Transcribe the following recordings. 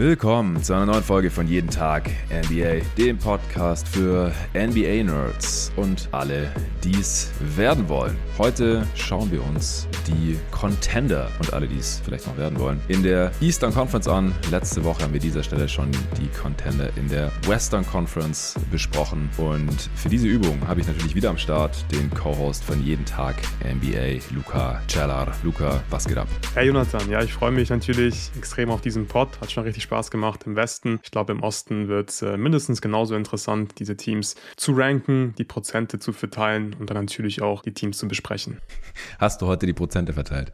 Willkommen zu einer neuen Folge von Jeden Tag NBA, dem Podcast für NBA-Nerds und alle, die es werden wollen. Heute schauen wir uns die Contender und alle, die es vielleicht noch werden wollen, in der Eastern Conference an. Letzte Woche haben wir dieser Stelle schon die Contender in der Western Conference besprochen. Und für diese Übung habe ich natürlich wieder am Start den Co-Host von Jeden Tag NBA, Luca Cellar. Luca, was geht ab? Hey Jonathan, ja, ich freue mich natürlich extrem auf diesen Pod. Hat schon richtig Spaß gemacht im Westen. Ich glaube, im Osten wird es äh, mindestens genauso interessant, diese Teams zu ranken, die Prozente zu verteilen und dann natürlich auch die Teams zu besprechen. Hast du heute die Prozente verteilt?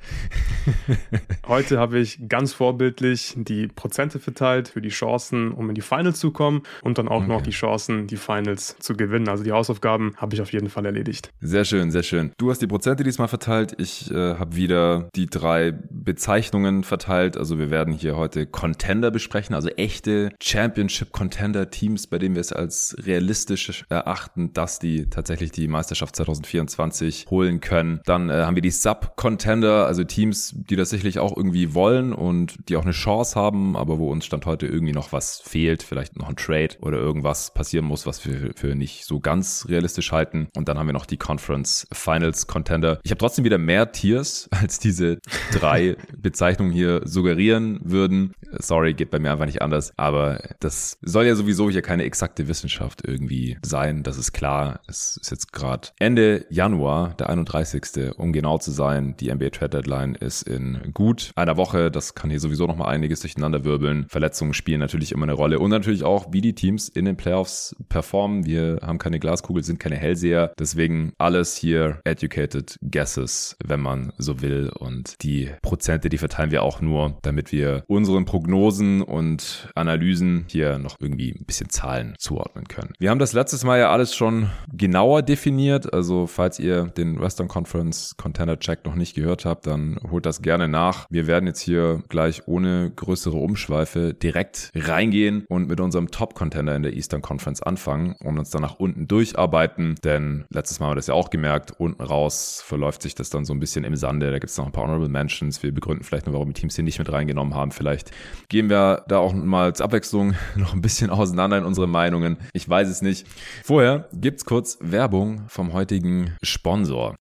heute habe ich ganz vorbildlich die Prozente verteilt für die Chancen, um in die Finals zu kommen und dann auch okay. noch die Chancen, die Finals zu gewinnen. Also die Hausaufgaben habe ich auf jeden Fall erledigt. Sehr schön, sehr schön. Du hast die Prozente diesmal verteilt. Ich äh, habe wieder die drei Bezeichnungen verteilt. Also wir werden hier heute Contender besprechen sprechen, also echte Championship-Contender-Teams, bei denen wir es als realistisch erachten, dass die tatsächlich die Meisterschaft 2024 holen können. Dann äh, haben wir die Sub-Contender, also Teams, die das sicherlich auch irgendwie wollen und die auch eine Chance haben, aber wo uns Stand heute irgendwie noch was fehlt, vielleicht noch ein Trade oder irgendwas passieren muss, was wir für nicht so ganz realistisch halten. Und dann haben wir noch die Conference Finals Contender. Ich habe trotzdem wieder mehr Tiers, als diese drei Bezeichnungen hier suggerieren würden. Sorry, geht bei mir einfach nicht anders. Aber das soll ja sowieso hier keine exakte Wissenschaft irgendwie sein. Das ist klar. Es ist jetzt gerade Ende Januar, der 31. Um genau zu sein. Die NBA Trade Deadline ist in gut einer Woche. Das kann hier sowieso noch mal einiges durcheinander wirbeln. Verletzungen spielen natürlich immer eine Rolle. Und natürlich auch, wie die Teams in den Playoffs performen. Wir haben keine Glaskugel, sind keine Hellseher. Deswegen alles hier educated guesses, wenn man so will. Und die Prozente, die verteilen wir auch nur, damit wir unseren Prognosen und Analysen hier noch irgendwie ein bisschen Zahlen zuordnen können. Wir haben das letztes Mal ja alles schon genauer definiert. Also falls ihr den Western Conference Contender Check noch nicht gehört habt, dann holt das gerne nach. Wir werden jetzt hier gleich ohne größere Umschweife direkt reingehen und mit unserem Top Contender in der Eastern Conference anfangen und uns dann nach unten durcharbeiten. Denn letztes Mal haben wir das ja auch gemerkt, unten raus verläuft sich das dann so ein bisschen im Sande. Da gibt es noch ein paar Honorable Mentions. Wir begründen vielleicht noch, warum die Teams hier nicht mit reingenommen haben. Vielleicht gehen wir da auch mal als Abwechslung noch ein bisschen auseinander in unsere Meinungen. Ich weiß es nicht. Vorher gibt's kurz Werbung vom heutigen Sponsor.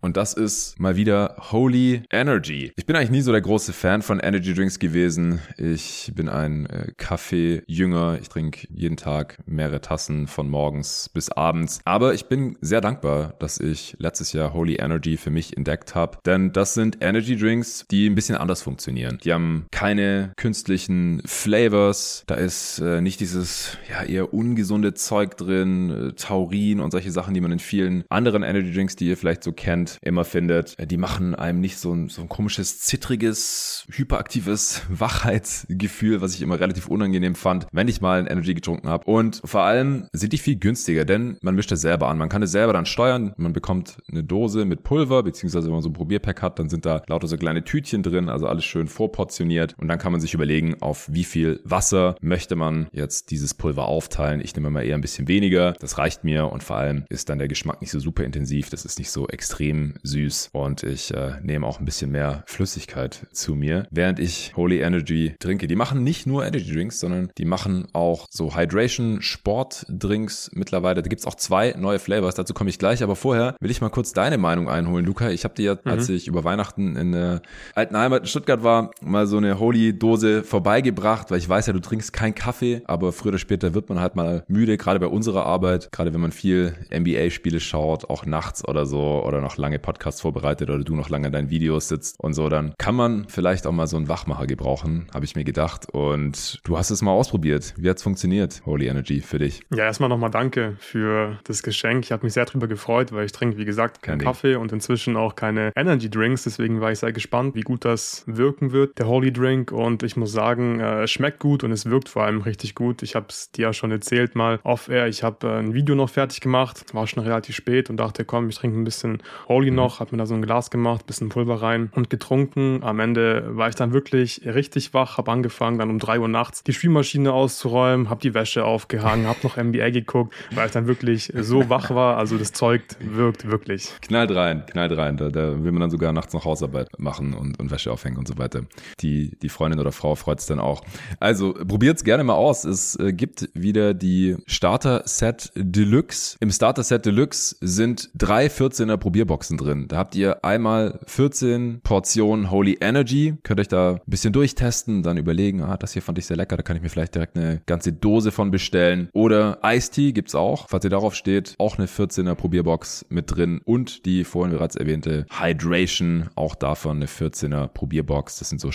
Und das ist mal wieder Holy Energy. Ich bin eigentlich nie so der große Fan von Energy Drinks gewesen. Ich bin ein äh, Kaffee-Jünger. Ich trinke jeden Tag mehrere Tassen von morgens bis abends. Aber ich bin sehr dankbar, dass ich letztes Jahr Holy Energy für mich entdeckt habe. Denn das sind Energy Drinks, die ein bisschen anders funktionieren. Die haben keine künstlichen Flavors. Da ist äh, nicht dieses ja eher ungesunde Zeug drin, äh, Taurin und solche Sachen, die man in vielen anderen Energy Drinks, die ihr vielleicht so kennt, immer findet. Die machen einem nicht so ein, so ein komisches, zittriges, hyperaktives Wachheitsgefühl, was ich immer relativ unangenehm fand, wenn ich mal ein Energy getrunken habe. Und vor allem sind die viel günstiger, denn man mischt es selber an. Man kann es selber dann steuern. Man bekommt eine Dose mit Pulver, beziehungsweise wenn man so ein Probierpack hat, dann sind da lauter so kleine Tütchen drin, also alles schön vorportioniert. Und dann kann man sich überlegen, auf wie viel Wasser möchte man jetzt dieses Pulver aufteilen. Ich nehme mal eher ein bisschen weniger. Das reicht mir und vor allem ist dann der Geschmack nicht so super intensiv. Das ist nicht so extrem süß und ich äh, nehme auch ein bisschen mehr Flüssigkeit zu mir, während ich Holy Energy trinke. Die machen nicht nur Energy Drinks, sondern die machen auch so Hydration Sport Drinks mittlerweile. Da gibt's auch zwei neue Flavors, dazu komme ich gleich, aber vorher will ich mal kurz deine Meinung einholen, Luca. Ich habe dir ja, mhm. als ich über Weihnachten in der alten Heimat in Stuttgart war, mal so eine Holy Dose vorbeigebracht, weil ich weiß ja, du trinkst keinen Kaffee, aber früher oder später wird man halt mal müde, gerade bei unserer Arbeit, gerade wenn man viel NBA Spiele schaut, auch nachts oder so oder noch lange Podcasts vorbereitet oder du noch lange in deinen Videos sitzt und so, dann kann man vielleicht auch mal so einen Wachmacher gebrauchen, habe ich mir gedacht. Und du hast es mal ausprobiert. Wie hat es funktioniert, Holy Energy, für dich? Ja, erstmal nochmal danke für das Geschenk. Ich habe mich sehr darüber gefreut, weil ich trinke, wie gesagt, keinen Kein Kaffee und inzwischen auch keine Energy Drinks. Deswegen war ich sehr gespannt, wie gut das wirken wird, der Holy Drink. Und ich muss sagen, äh, es schmeckt gut und es wirkt vor allem richtig gut. Ich habe es dir ja schon erzählt mal off-air. Ich habe äh, ein Video noch fertig gemacht, war schon relativ spät und dachte, komm, ich trinke ein bisschen Holy mhm. noch, hat mir da so ein Glas gemacht, bisschen Pulver rein und getrunken. Am Ende war ich dann wirklich richtig wach, habe angefangen, dann um drei Uhr nachts die Spülmaschine auszuräumen, habe die Wäsche aufgehangen, habe noch NBA geguckt, weil ich dann wirklich so wach war. Also das Zeug wirkt wirklich. Knallt rein, knallt rein. Da, da will man dann sogar nachts noch Hausarbeit machen und, und Wäsche aufhängen und so weiter. Die, die Freundin oder Frau freut es dann auch. Also probiert es gerne mal aus. Es äh, gibt wieder die Starter Set Deluxe. Im Starter Set Deluxe sind drei 14er Probierboxen drin. Da habt ihr einmal 14 Portionen Holy Energy. Könnt euch da ein bisschen durchtesten, dann überlegen, ah, das hier fand ich sehr lecker, da kann ich mir vielleicht direkt eine ganze Dose von bestellen. Oder Ice Tea gibt's auch. Falls ihr darauf steht, auch eine 14er Probierbox mit drin und die vorhin bereits erwähnte Hydration, auch davon eine 14er Probierbox. Das sind so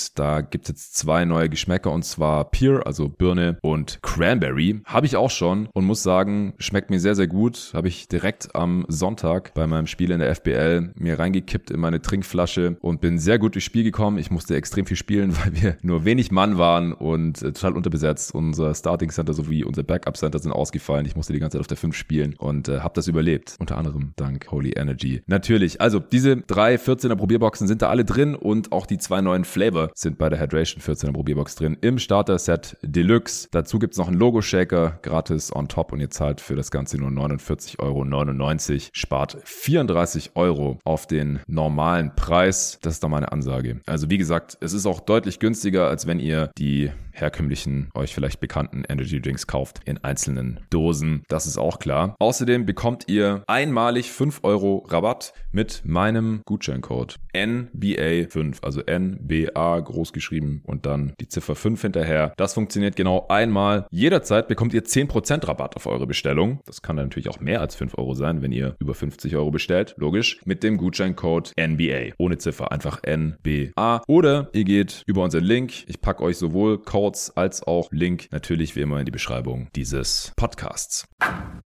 Sport-ISO-Drinks. Da gibt's jetzt zwei neue Geschmäcker und zwar Pear, also Birne und Cranberry. Habe ich auch schon und muss sagen, schmeckt mir sehr, sehr gut. Habe ich direkt am Sonntag bei meinem Spiel in der FBL mir reingekippt in meine Trinkflasche und bin sehr gut durchs Spiel gekommen. Ich musste extrem viel spielen, weil wir nur wenig Mann waren und äh, total unterbesetzt. Unser Starting Center sowie unser Backup Center sind ausgefallen. Ich musste die ganze Zeit auf der 5 spielen und äh, habe das überlebt. Unter anderem dank Holy Energy. Natürlich. Also diese drei 14er Probierboxen sind da alle drin und auch die zwei neuen Flavor sind bei der Hydration 14er Probierbox drin im Starter Set Deluxe. Dazu gibt's noch einen Logo Shaker gratis on top und ihr zahlt für das Ganze nur 49,99 Euro. Spart 34 Euro auf den normalen Preis. Das ist da meine Ansage. Also wie gesagt, es ist auch deutlich günstiger, als wenn ihr die herkömmlichen, euch vielleicht bekannten Energy Drinks kauft in einzelnen Dosen. Das ist auch klar. Außerdem bekommt ihr einmalig 5 Euro Rabatt mit meinem Gutscheincode NBA5, also NBA groß geschrieben und dann die Ziffer 5 hinterher. Das funktioniert genau einmal. Jederzeit bekommt ihr 10% Rabatt auf eure Bestellung. Das kann dann natürlich auch mehr als 5 Euro sein, wenn ihr über 50 Euro bestellt. Logisch. Mit dem Gutscheincode NBA. Ohne Ziffer. Einfach NBA. Oder ihr geht über unseren Link. Ich packe euch sowohl Code Notes als auch Link natürlich wie immer in die Beschreibung dieses Podcasts.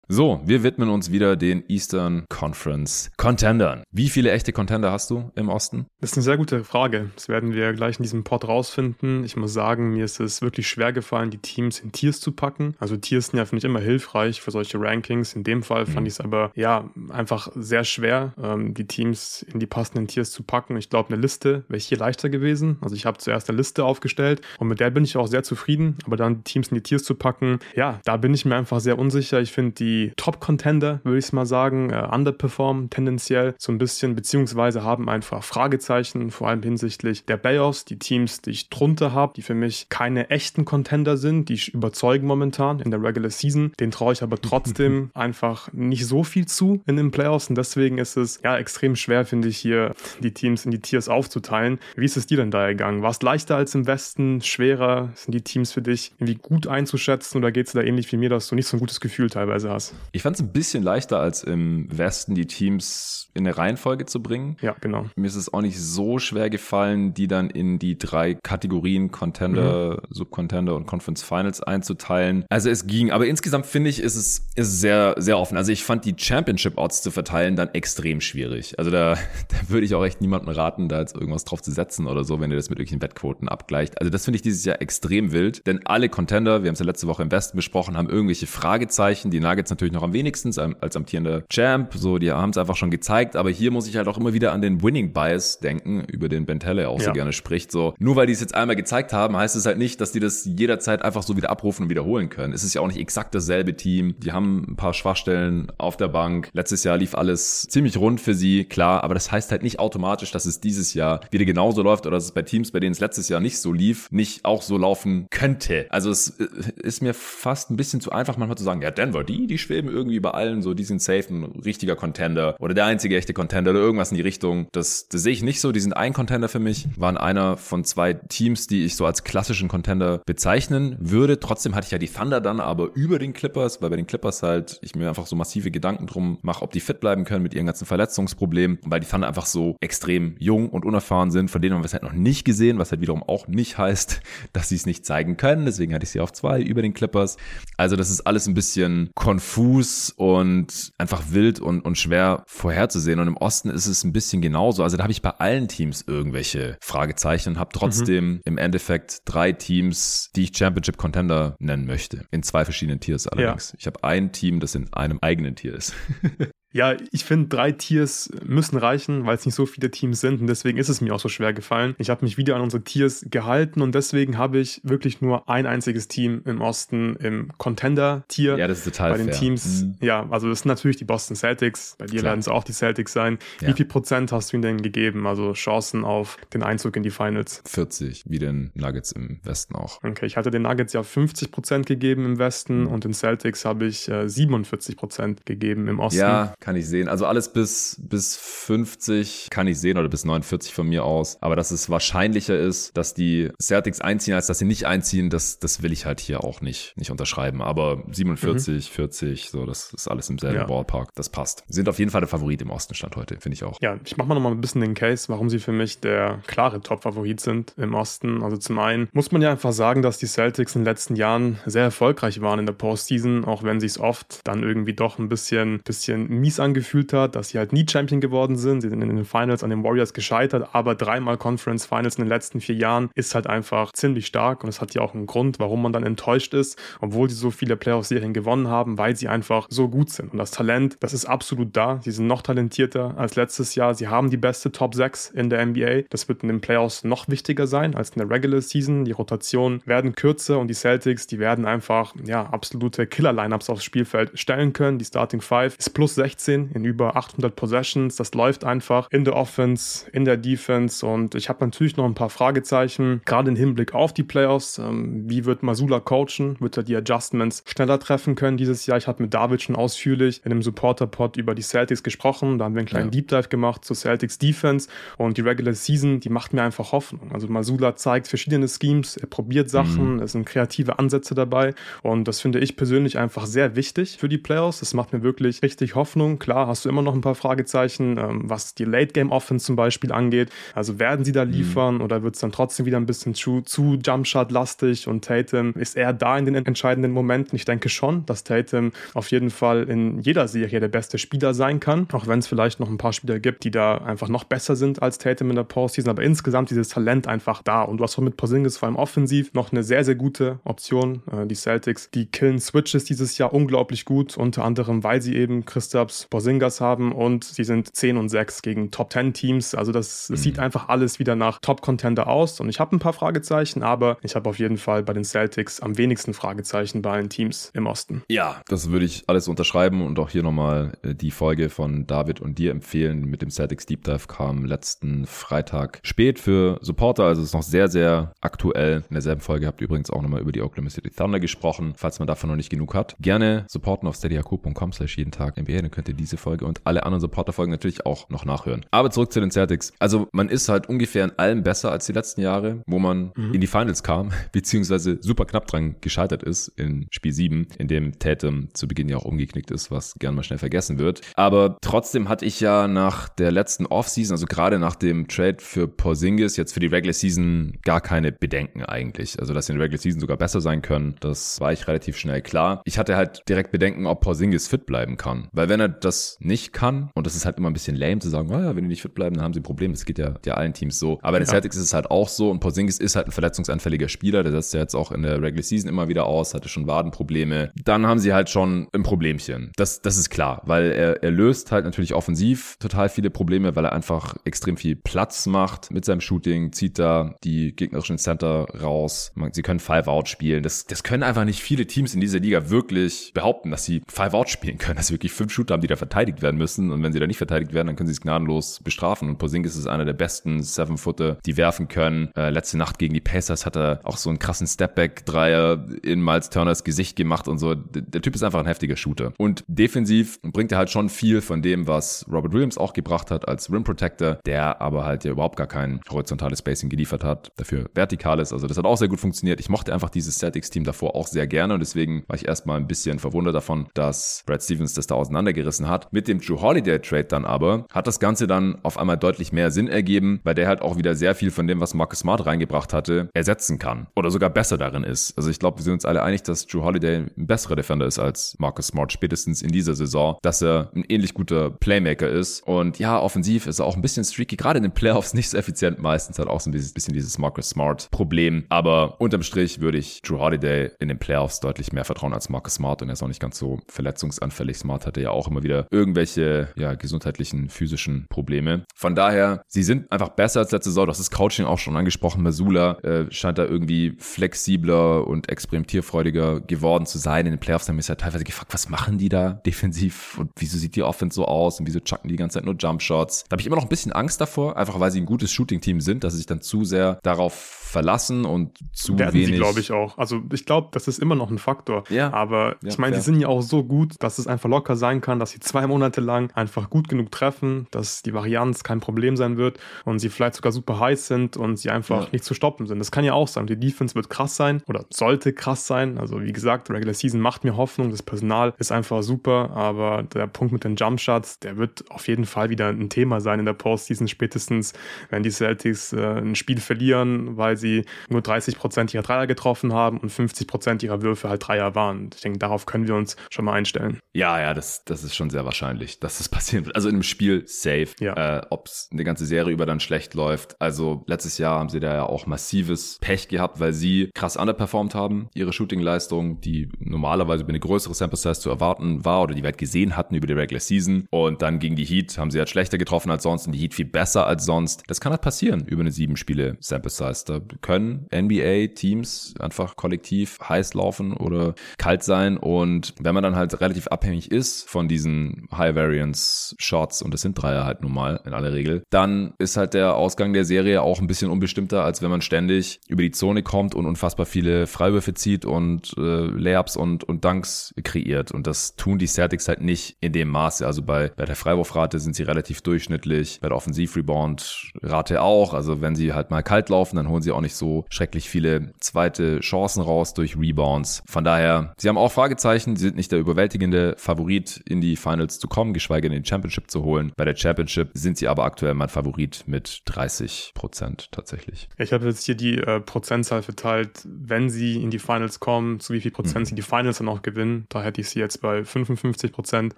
So, wir widmen uns wieder den Eastern Conference Contendern. Wie viele echte Contender hast du im Osten? Das ist eine sehr gute Frage. Das werden wir gleich in diesem Pod rausfinden. Ich muss sagen, mir ist es wirklich schwer gefallen, die Teams in Tiers zu packen. Also Tiers sind ja, finde ich, immer hilfreich für solche Rankings. In dem Fall fand mhm. ich es aber, ja, einfach sehr schwer, ähm, die Teams in die passenden Tiers zu packen. Ich glaube, eine Liste wäre hier leichter gewesen. Also ich habe zuerst eine Liste aufgestellt und mit der bin ich auch sehr zufrieden, aber dann Teams in die Tiers zu packen, ja, da bin ich mir einfach sehr unsicher. Ich finde die Top-Contender, würde ich es mal sagen, äh, underperformen tendenziell so ein bisschen, beziehungsweise haben einfach Fragezeichen, vor allem hinsichtlich der Playoffs, die Teams, die ich drunter habe, die für mich keine echten Contender sind, die überzeugen momentan in der Regular Season. Den traue ich aber trotzdem einfach nicht so viel zu in den Playoffs und deswegen ist es ja extrem schwer, finde ich, hier die Teams in die Tiers aufzuteilen. Wie ist es dir denn da gegangen? War es leichter als im Westen, schwerer? Sind die Teams für dich irgendwie gut einzuschätzen oder geht es da ähnlich wie mir, dass du nicht so ein gutes Gefühl teilweise hast? Ich fand es ein bisschen leichter als im Westen, die Teams in eine Reihenfolge zu bringen. Ja, genau. Mir ist es auch nicht so schwer gefallen, die dann in die drei Kategorien Contender, mhm. Subcontender und Conference Finals einzuteilen. Also es ging, aber insgesamt finde ich, ist es ist sehr, sehr offen. Also ich fand die Championship Odds zu verteilen dann extrem schwierig. Also da, da würde ich auch echt niemandem raten, da jetzt irgendwas drauf zu setzen oder so, wenn ihr das mit irgendwelchen Wettquoten abgleicht. Also das finde ich dieses Jahr extrem wild, denn alle Contender, wir haben es ja letzte Woche im Westen besprochen, haben irgendwelche Fragezeichen. Die Nuggets natürlich noch am wenigsten als amtierender Champ. So, die haben es einfach schon gezeigt. Aber hier muss ich halt auch immer wieder an den Winning Bias denken, über den Ben Teller auch ja. so gerne spricht. So, nur weil die es jetzt einmal gezeigt haben, heißt es halt nicht, dass die das jederzeit einfach so wieder abrufen und wiederholen können. Es ist ja auch nicht exakt dasselbe Team. Die haben ein paar Schwachstellen auf der Bank. Letztes Jahr lief alles ziemlich rund für sie, klar. Aber das heißt halt nicht automatisch, dass es dieses Jahr wieder genauso läuft oder dass es bei Teams, bei denen es letztes Jahr nicht so lief, nicht auch so laufen könnte. Also es äh, ist mir fast ein bisschen zu einfach manchmal zu sagen, ja, Denver, die, die schweben irgendwie bei allen so, die sind safe, ein richtiger Contender oder der einzige echte Contender oder irgendwas in die Richtung. Das, das sehe ich nicht so. Die sind ein Contender für mich, waren einer von zwei Teams, die ich so als klassischen Contender bezeichnen würde. Trotzdem hatte ich ja die Thunder dann aber über den Clippers, weil bei den Clippers halt ich mir einfach so massive Gedanken drum mache, ob die fit bleiben können mit ihren ganzen Verletzungsproblemen, weil die Thunder einfach so extrem jung und unerfahren sind, von denen haben wir es halt noch nicht gesehen, was halt wiederum auch nicht heißt, dass sie es nicht zeigen können. Deswegen hatte ich sie auf zwei über den Clippers. Also das ist alles ein bisschen konfus und einfach wild und, und schwer vorherzusehen. Und im Osten ist es ein bisschen genauso. Also da habe ich bei allen Teams irgendwelche Fragezeichen und habe trotzdem mhm. im Endeffekt drei Teams, die ich Championship Contender nennen möchte. In zwei verschiedenen Tiers allerdings. Ja. Ich habe ein Team, das in einem eigenen Tier ist. Ja, ich finde, drei Tiers müssen reichen, weil es nicht so viele Teams sind und deswegen ist es mir auch so schwer gefallen. Ich habe mich wieder an unsere Tiers gehalten und deswegen habe ich wirklich nur ein einziges Team im Osten im Contender-Tier. Ja, das ist total Bei den fair. Teams, Mhm. ja, also das sind natürlich die Boston Celtics. Bei dir Klar. werden es auch die Celtics sein. Ja. Wie viel Prozent hast du ihnen denn gegeben? Also Chancen auf den Einzug in die Finals? 40, wie den Nuggets im Westen auch. Okay, ich hatte den Nuggets ja 50% gegeben im Westen Mhm. und den Celtics habe ich äh, 47% gegeben im Osten. Ja, kann ich sehen. Also alles bis, bis 50 kann ich sehen oder bis 49 von mir aus. Aber dass es wahrscheinlicher ist, dass die Celtics einziehen, als dass sie nicht einziehen, das, das will ich halt hier auch nicht, nicht unterschreiben. Aber 47, 40, so, das ist alles im selben Ja. Ballpark. Das passt. Sind auf jeden Fall der Favorit im Osten Stand heute, finde ich auch. Ja, ich mache mal noch mal ein bisschen den Case, warum sie für mich der klare Top-Favorit sind im Osten. Also zum einen muss man ja einfach sagen, dass die Celtics in den letzten Jahren sehr erfolgreich waren in der Postseason, auch wenn sie es oft dann irgendwie doch ein bisschen, bisschen mies angefühlt hat, dass sie halt nie Champion geworden sind. Sie sind in den Finals an den Warriors gescheitert, aber dreimal Conference Finals in den letzten vier Jahren ist halt einfach ziemlich stark und es hat ja auch einen Grund, warum man dann enttäuscht ist, obwohl sie so viele Playoff-Serien gewonnen haben, weil sie einfach so gut sind. Und das Talent, das ist absolut da. Sie sind noch talentierter als letztes Jahr. Sie haben die beste Top 6 in der NBA. Das wird in den Playoffs noch wichtiger sein als in der Regular Season. Die Rotationen werden kürzer und die Celtics, die werden einfach ja, absolute Killer-Lineups aufs Spielfeld stellen können. Die Starting Five ist plus 16 in über 800 Possessions. Das läuft einfach in der Offense, in der Defense und ich habe natürlich noch ein paar Fragezeichen, gerade im Hinblick auf die Playoffs. Ähm, wie wird Masula coachen? Wird er die Adjustments schneller treffen können dieses Jahr? Ich habe mit David schon ausführlich in einem Supporter-Pod über die Celtics gesprochen. Da haben wir einen kleinen Ja. Deep Dive gemacht zur Celtics Defense und die Regular Season, die macht mir einfach Hoffnung. Also Masula zeigt verschiedene Schemes, er probiert Sachen, es sind kreative Ansätze dabei und das finde ich persönlich einfach sehr wichtig für die Playoffs. Das macht mir wirklich richtig Hoffnung. Klar, hast du immer noch ein paar Fragezeichen, ähm, was die Late-Game-Offense zum Beispiel angeht. Also werden sie da liefern oder wird es dann trotzdem wieder ein bisschen zu, zu Jumpshot-lastig und Tatum ist eher da in den entscheidenden Momenten. Ich denke schon, dass Tatum auf jeden Fall in jeder Serie der beste Spieler sein kann, auch wenn es vielleicht noch ein paar Spieler gibt, die da einfach noch besser sind als Tatum in der Postseason. Aber insgesamt dieses Talent einfach da und du hast auch mit Porzingis vor allem offensiv noch eine sehr, sehr gute Option. Äh, die Celtics, die killen Switches dieses Jahr unglaublich gut, unter anderem, weil sie eben Christaps Porzingis haben und sie sind 10 und 6 gegen Top 10 Teams. Also das, das sieht einfach alles wieder nach Top-Contender aus und ich habe ein paar Fragezeichen, aber ich habe auf jeden Fall bei den Celtics am wenigsten Fragezeichen bei allen Teams im Osten. Ja, das würde ich alles unterschreiben und auch hier nochmal äh, die Folge von David und dir empfehlen. Mit dem Celtics Deep Dive kam letzten Freitag spät für Supporter, also ist noch sehr, sehr aktuell. In derselben Folge habt ihr übrigens auch nochmal über die Oklahoma City Thunder gesprochen, falls man davon noch nicht genug hat. Gerne supporten auf steadyhq.com slash jeden Tag NBA, dann könnt ihr diese Folge und alle anderen Supporter-Folgen natürlich auch noch nachhören. Aber zurück zu den Celtics. Also man ist halt ungefähr in allem besser als die letzten Jahre, wo man in die Finals kam, beziehungsweise super knapp dran gescheitert ist in Spiel 7, in dem Tatum zu Beginn ja auch umgeknickt ist, was gern mal schnell vergessen wird. Aber trotzdem hatte ich ja nach der letzten Offseason, also gerade nach dem Trade für Porzingis, jetzt für die Regular Season gar keine Bedenken eigentlich. Also, dass sie in der Regular Season sogar besser sein können, das war ich relativ schnell klar. Ich hatte halt direkt Bedenken, ob Porzingis fit bleiben kann. Weil wenn er das nicht kann, und das ist halt immer ein bisschen lame zu sagen, oh ja, wenn die nicht fit bleiben, dann haben sie ein Problem. Das geht ja, ja allen Teams so. Aber bei den Ja. Celtics ist es halt auch so und Porzingis ist halt ein verletzungsanfälliger Spieler. Der setzt ja jetzt auch in der Regular Season immer wieder aus, hatte schon Wadenprobleme. Dann haben sie halt schon ein Problemchen. Das, das ist klar, weil er, er löst halt natürlich offensiv total viele Probleme, weil er einfach extrem viel Platz macht mit seinem Shooting, zieht da die gegnerischen Center raus. Man, sie können Five-Out spielen. Das, das können einfach nicht viele Teams in dieser Liga wirklich behaupten, dass sie Five-Out spielen können, dass sie wirklich fünf Shooter haben, die da verteidigt werden müssen. Und wenn sie da nicht verteidigt werden, dann können sie es gnadenlos bestrafen. Und Porzingis ist einer der besten Seven-Footer, die werfen können. Äh, letzte Nacht gegen die Pacers hat er auch so einen krassen Stepback-Dreier in Miles Turners Gesicht gemacht und so. Der, der Typ ist einfach ein heftiger Shooter. Und defensiv bringt er halt schon viel von dem, was Robert Williams auch gebracht hat als Rim Protector, der aber halt ja überhaupt gar kein horizontales Spacing geliefert hat, dafür vertikales. Also das hat auch sehr gut funktioniert. Ich mochte einfach dieses Celtics-Team davor auch sehr gerne und deswegen war ich erstmal ein bisschen verwundert davon, dass Brad Stevens das da auseinandergerissen hat. Mit dem Drew Holiday Trade dann aber hat das Ganze dann auf einmal deutlich mehr Sinn ergeben, weil der halt auch wieder sehr viel von dem, was Marcus Smart reingebracht hatte, ersetzen kann oder sogar besser darin ist. Also ich glaube, wir sind uns alle einig, dass Drew Holiday ein besserer Defender ist als Marcus Smart, spätestens in dieser Saison, dass er ein ähnlich guter Playmaker ist. Und ja, offensiv ist er auch ein bisschen streaky, gerade in den Playoffs nicht so effizient meistens, hat auch so ein bisschen dieses Marcus Smart Problem. Aber unterm Strich würde ich Drew Holiday in den Playoffs deutlich mehr vertrauen als Marcus Smart und er ist auch nicht ganz so verletzungsanfällig. Smart hatte ja auch immer wieder irgendwelche ja, gesundheitlichen, physischen Probleme. Von daher, sie sind einfach besser als letzte Saison. Das ist Coaching auch schon angesprochen. Masula äh, scheint da irgendwie flexibler und experimentierfreudiger geworden zu sein. In den Playoffs haben wir ja teilweise gefragt, was machen die da defensiv und wieso sieht die Offense so aus und wieso chucken die die ganze Zeit nur Jumpshots. Da habe ich immer noch ein bisschen Angst davor, einfach weil sie ein gutes Shooting-Team sind, dass sie sich dann zu sehr darauf verlassen und zu Werden wenig. glaube ich auch. Also ich glaube, das ist immer noch ein Faktor. Ja. Aber ja, ich meine, die sind ja auch so gut, dass es einfach locker sein kann, dass sie zwei Monate lang einfach gut genug treffen, dass die Varianz kein Problem sein wird und sie vielleicht sogar super heiß sind und sie einfach ja. nicht zu stoppen sind. Das kann ja auch sein. Die Defense wird krass sein oder sollte krass sein. Also wie gesagt, Regular Season macht mir Hoffnung. Das Personal ist einfach super, aber der Punkt mit den Jumpshots, der wird auf jeden Fall wieder ein Thema sein in der Postseason, spätestens wenn die Celtics äh, ein Spiel verlieren, weil sie sie nur 30 Prozent ihrer Dreier getroffen haben und 50 Prozent ihrer Würfe halt Dreier waren. Ich denke, darauf können wir uns schon mal einstellen. Ja, ja, das, das ist schon sehr wahrscheinlich, dass das passieren wird. Also in einem Spiel safe. Ja. Äh, Ob es eine ganze Serie über dann schlecht läuft. Also letztes Jahr haben sie da ja auch massives Pech gehabt, weil sie krass underperformed haben. Ihre Shooting-Leistung, die normalerweise über eine größere Sample Size zu erwarten war oder die wir halt gesehen hatten über die Regular Season. Und dann gegen die Heat haben sie halt schlechter getroffen als sonst und die Heat viel besser als sonst. Das kann halt passieren über eine sieben Spiele Sample Size. Da können NBA-Teams einfach kollektiv heiß laufen oder kalt sein. Und wenn man dann halt relativ abhängig ist von diesen High-Variance-Shots, und das sind Dreier halt nun mal in aller Regel, dann ist halt der Ausgang der Serie auch ein bisschen unbestimmter, als wenn man ständig über die Zone kommt und unfassbar viele Freiwürfe zieht und äh, Layups und, und Dunks kreiert. Und das tun die Celtics halt nicht in dem Maße. Also bei, bei der Freiwurfrate sind sie relativ durchschnittlich, bei der Offensiv-Rebound-Rate auch. Also wenn sie halt mal kalt laufen, dann holen sie auch nicht so schrecklich viele zweite Chancen raus durch Rebounds. Von daher, sie haben auch Fragezeichen. Sie sind nicht der überwältigende Favorit in die Finals zu kommen, geschweige denn den Championship zu holen. Bei der Championship sind sie aber aktuell mein Favorit mit 30 Prozent tatsächlich. Ich habe jetzt hier die äh, Prozentzahl verteilt, wenn sie in die Finals kommen, zu wie viel Prozent mhm. sie die Finals dann auch gewinnen. Da hätte ich sie jetzt bei 55 Prozent.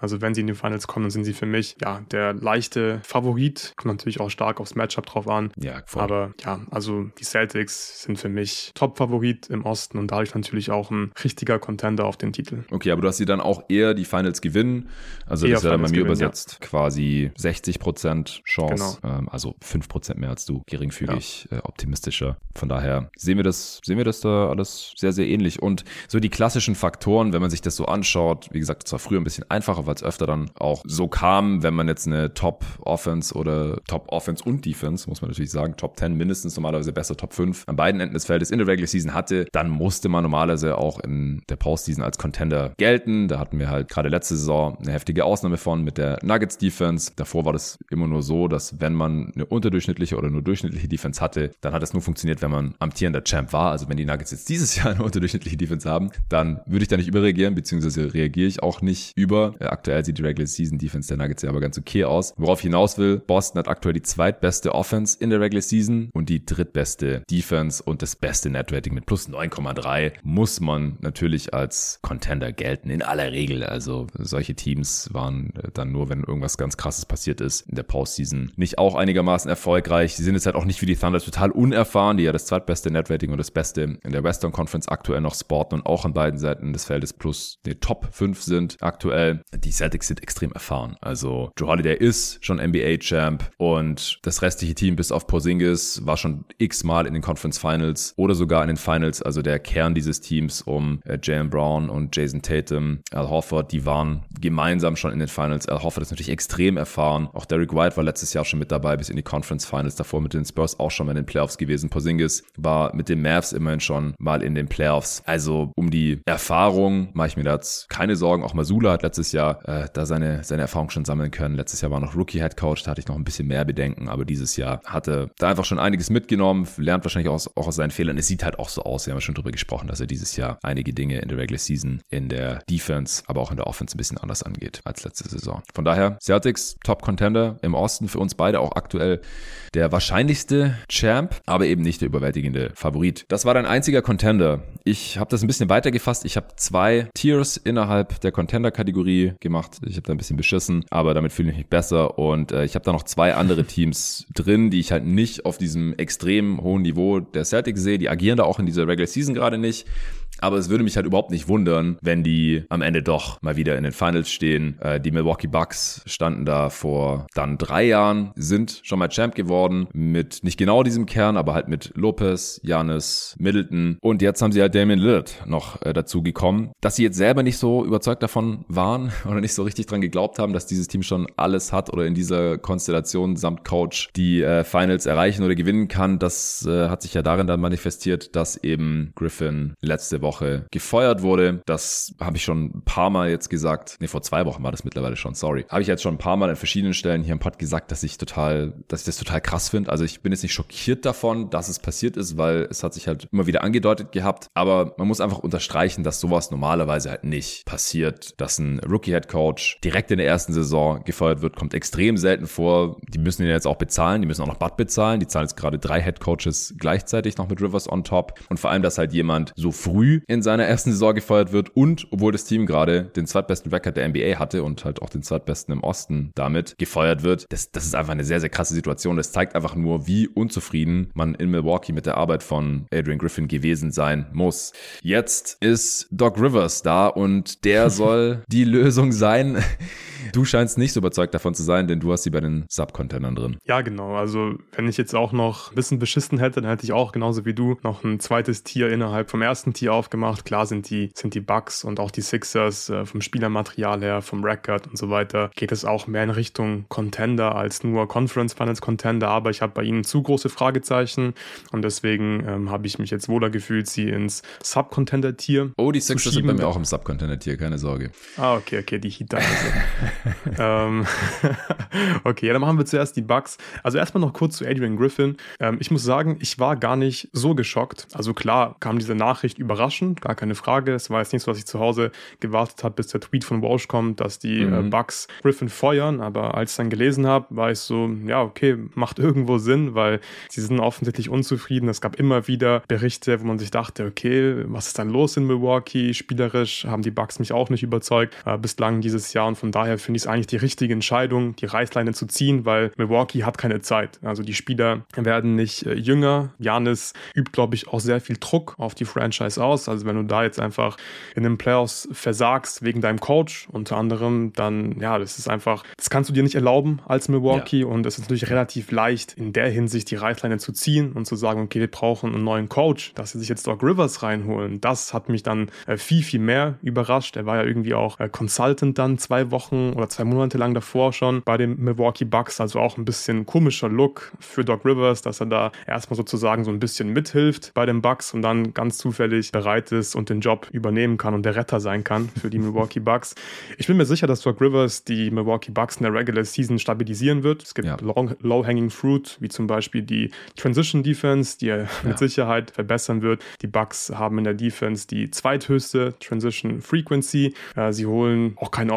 Also wenn sie in die Finals kommen, dann sind sie für mich ja der leichte Favorit. Kommt natürlich auch stark aufs Matchup drauf an. Ja, voll. Aber ja, also die Celtics sind für mich Top-Favorit im Osten und dadurch natürlich auch ein richtiger Contender auf den Titel. Okay, aber du hast sie dann auch eher die Finals gewinnen. Also das ist ja dann bei mir übersetzt ja. quasi 60 Prozent Chance. Genau. Ähm, also 5 Prozent mehr als du. Geringfügig ja. äh, optimistischer. Von daher sehen wir das, sehen wir das da alles sehr, sehr ähnlich. Und so die klassischen Faktoren, wenn man sich das so anschaut, wie gesagt, es war früher ein bisschen einfacher, weil es öfter dann auch so kam, wenn man jetzt eine Top-Offense oder Top-Offense und Defense, muss man natürlich sagen, Top 10 mindestens, normalerweise besser Top 5 an beiden Enden des Feldes in der Regular Season hatte, dann musste man normalerweise auch in der Postseason als Contender gelten. Da hatten wir halt gerade letzte Saison eine heftige Ausnahme von mit der Nuggets Defense. Davor war das immer nur so, dass wenn man eine unterdurchschnittliche oder nur durchschnittliche Defense hatte, dann hat es nur funktioniert, wenn man amtierender Champ war. Also wenn die Nuggets jetzt dieses Jahr eine unterdurchschnittliche Defense haben, dann würde ich da nicht überreagieren, beziehungsweise reagiere ich auch nicht über. Äh, aktuell sieht die Regular Season Defense der Nuggets ja aber ganz okay aus. Worauf ich hinaus will, Boston hat aktuell die zweitbeste Offense in der Regular Season und die drittbeste Defense und das beste Netrating mit plus 9,3 muss man natürlich als Contender gelten, in aller Regel. Also solche Teams waren äh, dann nur, wenn irgendwas ganz krasses passiert ist, in der Postseason nicht auch einigermaßen erfolgreich. Sie sind jetzt halt auch nicht wie die Thunder total unerfahren, die ja das zweitbeste Netrating und das beste in der Western Conference aktuell noch sporten und auch an beiden Seiten des Feldes plus die Top 5 sind aktuell. Die Celtics sind extrem erfahren. Also Joe Holiday ist schon NBA-Champ und das restliche Team bis auf Porzingis war schon x-mal in den Conference Finals oder sogar in den Finals, also der Kern dieses Teams um äh, Jalen Brown und Jason Tatum, Al Horford, die waren gemeinsam schon in den Finals. Al Horford ist natürlich extrem erfahren. Auch Derek White war letztes Jahr schon mit dabei bis in die Conference Finals, davor mit den Spurs auch schon mal in den Playoffs gewesen. Porzingis war mit den Mavs immerhin schon mal in den Playoffs. Also um die Erfahrung mache ich mir da keine Sorgen. Auch Masula hat letztes Jahr äh, da seine, seine Erfahrung schon sammeln können. Letztes Jahr war noch Rookie Head Coach, da hatte ich noch ein bisschen mehr Bedenken, aber dieses Jahr hatte da einfach schon einiges mitgenommen, lernt wahrscheinlich auch, auch aus seinen Fehlern. Es sieht halt auch so aus, wir haben ja schon drüber gesprochen, dass er dieses Jahr einige Dinge in der Regular Season, in der Defense, aber auch in der Offense ein bisschen anders angeht als letzte Saison. Von daher, Celtics, Top Contender im Osten, für uns beide auch aktuell der wahrscheinlichste Champ, aber eben nicht der überwältigende Favorit. Das war dein einziger Contender. Ich habe das ein bisschen weiter gefasst. Ich habe zwei Tiers innerhalb der Contender-Kategorie gemacht. Ich habe da ein bisschen beschissen, aber damit fühle ich mich besser. Und äh, ich habe da noch zwei andere Teams drin, die ich halt nicht auf diesem extrem hohen Niveau der Celtics sehe. Die agieren da auch in dieser Regular Season gerade nicht. Aber es würde mich halt überhaupt nicht wundern, wenn die am Ende doch mal wieder in den Finals stehen. Äh, die Milwaukee Bucks standen da vor dann drei Jahren, sind schon mal Champ geworden mit nicht genau diesem Kern, aber halt mit Lopez, Janis, Middleton und jetzt haben sie halt Damian Lillard noch äh, dazu gekommen. Dass sie jetzt selber nicht so überzeugt davon waren oder nicht so richtig dran geglaubt haben, dass dieses Team schon alles hat oder in dieser Konstellation samt Coach die äh, Finals erreichen oder gewinnen kann, das äh, hat sich ja darin dann manifestiert, dass eben Griffin letzte Woche gefeuert wurde. Das habe ich schon ein paar Mal jetzt gesagt. Ne, vor zwei Wochen war das mittlerweile schon, sorry. Habe ich jetzt schon ein paar Mal an verschiedenen Stellen hier im Pod gesagt, dass ich total, dass ich das total krass finde. Also ich bin jetzt nicht schockiert davon, dass es passiert ist, weil es hat sich halt immer wieder angedeutet gehabt. Aber man muss einfach unterstreichen, dass sowas normalerweise halt nicht passiert. Dass ein Rookie-Head Coach direkt in der ersten Saison gefeuert wird, kommt extrem selten vor. Die müssen ihn jetzt auch bezahlen, die müssen auch noch Bad bezahlen. Die zahlen jetzt gerade drei Head Coaches gleichzeitig noch mit Rivers on top. Und vor allem, dass halt jemand so früh in seiner ersten Saison gefeuert wird und obwohl das Team gerade den zweitbesten Record der NBA hatte und halt auch den zweitbesten im Osten damit gefeuert wird, das, das ist einfach eine sehr, sehr krasse Situation. Das zeigt einfach nur, wie unzufrieden man in Milwaukee mit der Arbeit von Adrian Griffin gewesen sein muss. Jetzt ist Doc Rivers da und der soll die Lösung sein. Du scheinst nicht so überzeugt davon zu sein, denn du hast sie bei den Subcontainern drin. Ja, genau. Also, wenn ich jetzt auch noch ein bisschen beschissen hätte, dann hätte ich auch genauso wie du noch ein zweites Tier innerhalb vom ersten Tier aufgemacht. Klar sind die, sind die Bugs und auch die Sixers äh, vom Spielermaterial her, vom Record und so weiter, geht es auch mehr in Richtung Contender als nur Conference Finals Contender. Aber ich habe bei ihnen zu große Fragezeichen und deswegen ähm, habe ich mich jetzt wohler gefühlt, sie ins Subcontender-Tier. Oh, die Sixers sind bei mir auch im Subcontender-Tier, keine Sorge. Ah, okay, okay, die Heat also. ähm, okay, ja, dann machen wir zuerst die Bugs. Also erstmal noch kurz zu Adrian Griffin. Ähm, ich muss sagen, ich war gar nicht so geschockt. Also klar kam diese Nachricht überraschend, gar keine Frage. Es war jetzt nichts, was ich zu Hause gewartet habe, bis der Tweet von Walsh kommt, dass die äh, mhm. äh, Bugs Griffin feuern. Aber als ich dann gelesen habe, war ich so, ja, okay, macht irgendwo Sinn, weil sie sind offensichtlich unzufrieden. Es gab immer wieder Berichte, wo man sich dachte, okay, was ist dann los in Milwaukee? Spielerisch haben die Bugs mich auch nicht überzeugt äh, bislang dieses Jahr und von daher finde ich es eigentlich die richtige Entscheidung, die Reißleine zu ziehen, weil Milwaukee hat keine Zeit. Also die Spieler werden nicht äh, jünger. Janis übt, glaube ich, auch sehr viel Druck auf die Franchise aus. Also wenn du da jetzt einfach in den Playoffs versagst wegen deinem Coach unter anderem, dann ja, das ist einfach, das kannst du dir nicht erlauben als Milwaukee ja. und es ist natürlich relativ leicht in der Hinsicht die Reißleine zu ziehen und zu sagen, okay, wir brauchen einen neuen Coach, dass sie sich jetzt Doc Rivers reinholen. Das hat mich dann äh, viel, viel mehr überrascht. Er war ja irgendwie auch äh, Consultant dann zwei Wochen oder zwei Monate lang davor schon bei den Milwaukee Bucks. Also auch ein bisschen komischer Look für Doc Rivers, dass er da erstmal sozusagen so ein bisschen mithilft bei den Bucks und dann ganz zufällig bereit ist und den Job übernehmen kann und der Retter sein kann für die Milwaukee Bucks. Ich bin mir sicher, dass Doc Rivers die Milwaukee Bucks in der Regular Season stabilisieren wird. Es gibt ja. Low-Hanging Fruit, wie zum Beispiel die Transition Defense, die er ja. mit Sicherheit verbessern wird. Die Bucks haben in der Defense die zweithöchste Transition Frequency. Äh, sie holen auch keine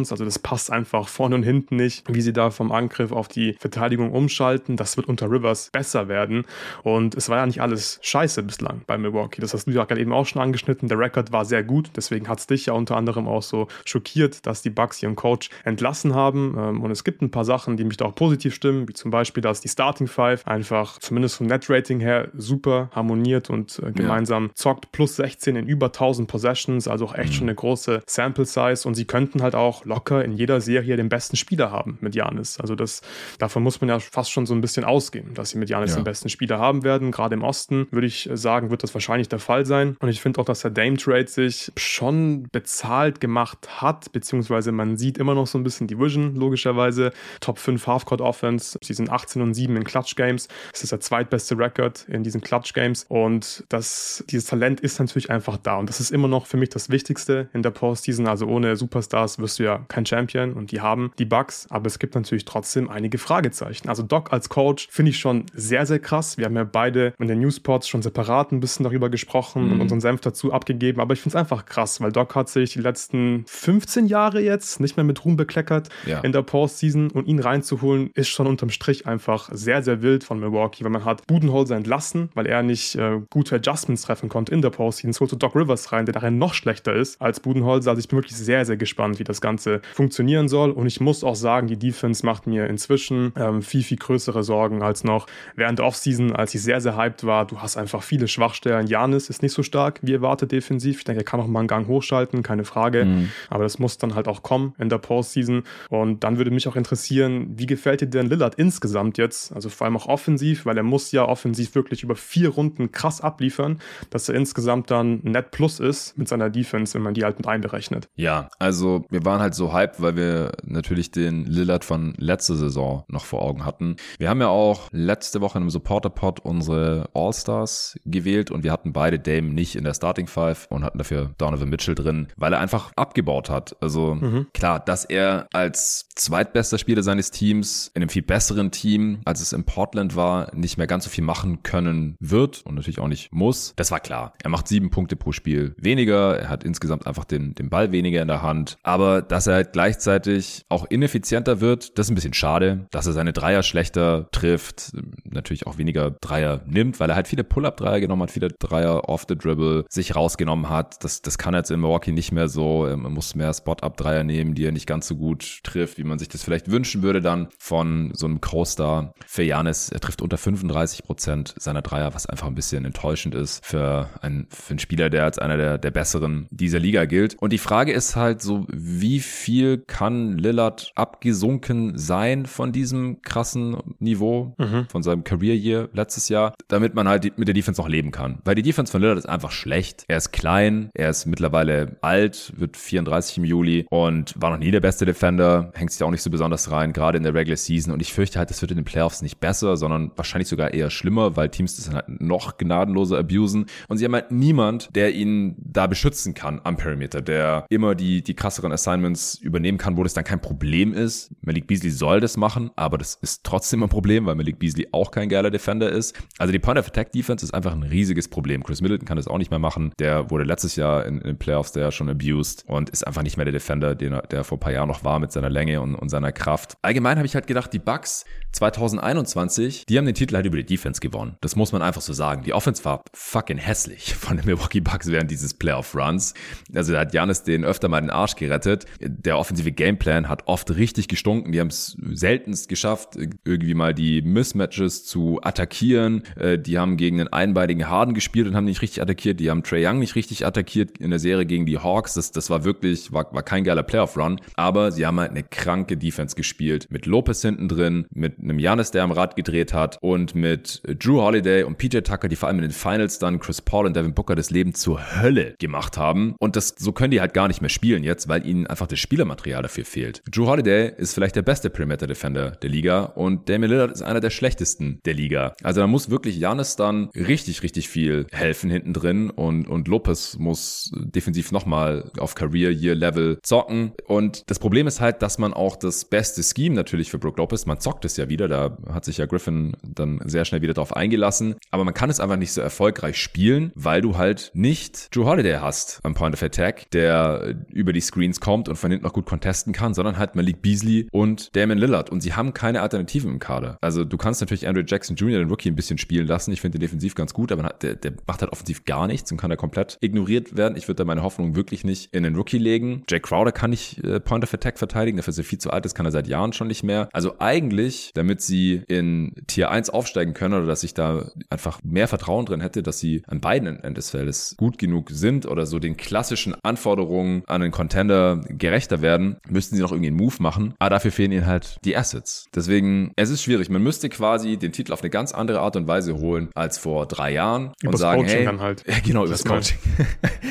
Offensiv-Rebounds also das passt einfach vorne und hinten nicht, wie sie da vom Angriff auf die Verteidigung umschalten. Das wird unter Rivers besser werden. Und es war ja nicht alles scheiße bislang bei Milwaukee. Das hast du ja gerade eben auch schon angeschnitten. Der Rekord war sehr gut. Deswegen hat es dich ja unter anderem auch so schockiert, dass die Bucks ihren Coach entlassen haben. Ähm, und es gibt ein paar Sachen, die mich da auch positiv stimmen, wie zum Beispiel, dass die Starting Five einfach zumindest vom Net-Rating her super harmoniert und äh, gemeinsam ja. zockt. Plus 16 in über 1000 Possessions, also auch echt schon eine große Sample Size. Und sie könnten halt auch locker in jeder Serie den besten Spieler haben mit Janis. Also das, davon muss man ja fast schon so ein bisschen ausgehen, dass sie mit Janis ja. den besten Spieler haben werden. Gerade im Osten würde ich sagen, wird das wahrscheinlich der Fall sein. Und ich finde auch, dass der Dame Trade sich schon bezahlt gemacht hat, beziehungsweise man sieht immer noch so ein bisschen die Vision, logischerweise. Top 5 Halfcourt Offense. Sie sind 18 und 7 in Clutch Games. Das ist der zweitbeste Record in diesen Clutch Games. Und das, dieses Talent ist natürlich einfach da. Und das ist immer noch für mich das Wichtigste in der Postseason. Also ohne Superstars wirst du ja kein Champion und die haben die Bugs, aber es gibt natürlich trotzdem einige Fragezeichen. Also Doc als Coach finde ich schon sehr, sehr krass. Wir haben ja beide in den Newsports schon separat ein bisschen darüber gesprochen mhm. und unseren Senf dazu abgegeben, aber ich finde es einfach krass, weil Doc hat sich die letzten 15 Jahre jetzt nicht mehr mit Ruhm bekleckert ja. in der Postseason und ihn reinzuholen ist schon unterm Strich einfach sehr, sehr wild von Milwaukee, weil man hat Budenholzer entlassen, weil er nicht äh, gute Adjustments treffen konnte in der Postseason. Es holte Doc Rivers rein, der darin noch schlechter ist als Budenholzer. Also ich bin wirklich sehr, sehr gespannt, wie das Ganze Ende funktionieren soll. Und ich muss auch sagen, die Defense macht mir inzwischen ähm, viel, viel größere Sorgen als noch während der Offseason, als ich sehr, sehr hyped war. Du hast einfach viele Schwachstellen. Janis ist nicht so stark wie erwartet defensiv. Ich denke, er kann auch mal einen Gang hochschalten, keine Frage. Mhm. Aber das muss dann halt auch kommen in der Postseason. Und dann würde mich auch interessieren, wie gefällt dir denn Lillard insgesamt jetzt? Also vor allem auch offensiv, weil er muss ja offensiv wirklich über vier Runden krass abliefern, dass er insgesamt dann net plus ist mit seiner Defense, wenn man die halt mit einberechnet. Ja, also wir waren halt so hyped, weil wir natürlich den Lillard von letzter Saison noch vor Augen hatten. Wir haben ja auch letzte Woche im Supporter-Pod unsere All-Stars gewählt und wir hatten beide Dame nicht in der Starting Five und hatten dafür Donovan Mitchell drin, weil er einfach abgebaut hat. Also mhm. klar, dass er als zweitbester Spieler seines Teams in einem viel besseren Team, als es in Portland war, nicht mehr ganz so viel machen können wird und natürlich auch nicht muss, das war klar. Er macht sieben Punkte pro Spiel weniger, er hat insgesamt einfach den, den Ball weniger in der Hand, aber dass er halt gleichzeitig auch ineffizienter wird, das ist ein bisschen schade, dass er seine Dreier schlechter trifft, natürlich auch weniger Dreier nimmt, weil er halt viele Pull-Up-Dreier genommen hat, viele Dreier off the dribble sich rausgenommen hat. Das, das kann er jetzt in Milwaukee nicht mehr so. Er muss mehr Spot-Up-Dreier nehmen, die er nicht ganz so gut trifft, wie man sich das vielleicht wünschen würde dann von so einem Co-Star. Für Janis, er trifft unter 35 Prozent seiner Dreier, was einfach ein bisschen enttäuschend ist für einen, für einen Spieler, der als einer der, der besseren dieser Liga gilt. Und die Frage ist halt so, wie viel kann Lillard abgesunken sein von diesem krassen Niveau, mhm. von seinem Career Year letztes Jahr, damit man halt mit der Defense noch leben kann. Weil die Defense von Lillard ist einfach schlecht. Er ist klein, er ist mittlerweile alt, wird 34 im Juli und war noch nie der beste Defender, hängt sich auch nicht so besonders rein, gerade in der Regular Season. Und ich fürchte halt, das wird in den Playoffs nicht besser, sondern wahrscheinlich sogar eher schlimmer, weil Teams das dann halt noch gnadenloser abusen. Und sie haben halt niemand, der ihn da beschützen kann am Perimeter, der immer die, die krasseren Assignments übernehmen kann, wo das dann kein Problem ist. Malik Beasley soll das machen, aber das ist trotzdem ein Problem, weil Malik Beasley auch kein geiler Defender ist. Also die Point of Attack Defense ist einfach ein riesiges Problem. Chris Middleton kann das auch nicht mehr machen. Der wurde letztes Jahr in, in den Playoffs der schon abused und ist einfach nicht mehr der Defender, den er, der vor ein paar Jahren noch war mit seiner Länge und, und seiner Kraft. Allgemein habe ich halt gedacht, die Bucks 2021, die haben den Titel halt über die Defense gewonnen. Das muss man einfach so sagen. Die Offense war fucking hässlich von den Milwaukee Bucks während dieses Playoff Runs. Also da hat Janis den öfter mal den Arsch gerettet. Der offensive Gameplan hat oft richtig gestunken. Die haben es seltenst geschafft, irgendwie mal die Mismatches zu attackieren. Äh, die haben gegen einen einbeinigen Harden gespielt und haben nicht richtig attackiert. Die haben Trey Young nicht richtig attackiert in der Serie gegen die Hawks. Das, das war wirklich, war, war kein geiler Playoff-Run. Aber sie haben halt eine kranke Defense gespielt. Mit Lopez hinten drin, mit einem Janis, der am Rad gedreht hat und mit Drew Holiday und PJ Tucker, die vor allem in den Finals dann Chris Paul und Devin Booker das Leben zur Hölle gemacht haben. Und das, so können die halt gar nicht mehr spielen jetzt, weil ihnen einfach das Spielermaterial dafür fehlt. Drew Holiday ist vielleicht der beste Perimeter Defender der Liga und Damian Lillard ist einer der schlechtesten der Liga. Also da muss wirklich Janis dann richtig, richtig viel helfen hinten drin und, und Lopez muss defensiv nochmal auf Career Year Level zocken. Und das Problem ist halt, dass man auch das beste Scheme natürlich für Brook Lopez, man zockt es ja wieder, da hat sich ja Griffin dann sehr schnell wieder drauf eingelassen, aber man kann es einfach nicht so erfolgreich spielen, weil du halt nicht Drew Holiday hast am Point of Attack, der über die Screens kommt und von hinten noch gut contesten kann, sondern halt Malik Beasley und Damon Lillard und sie haben keine Alternativen im Kader. Also du kannst natürlich Andrew Jackson Jr., den Rookie, ein bisschen spielen lassen. Ich finde den defensiv ganz gut, aber der, der macht halt offensiv gar nichts und kann da komplett ignoriert werden. Ich würde da meine Hoffnung wirklich nicht in den Rookie legen. Jake Crowder kann nicht äh, Point of Attack verteidigen, dafür ist er viel zu alt, das kann er seit Jahren schon nicht mehr. Also eigentlich, damit sie in Tier 1 aufsteigen können oder dass ich da einfach mehr Vertrauen drin hätte, dass sie an beiden Enden des Feldes gut genug sind oder so den klassischen Anforderungen an einen Contender gerechter werden, müssten sie noch irgendwie einen Move machen. Aber dafür fehlen ihnen halt die Assets. Deswegen, es ist schwierig. Man müsste quasi den Titel auf eine ganz andere Art und Weise holen als vor drei Jahren übers und sagen, Coaching hey, dann halt. genau, übers Coaching.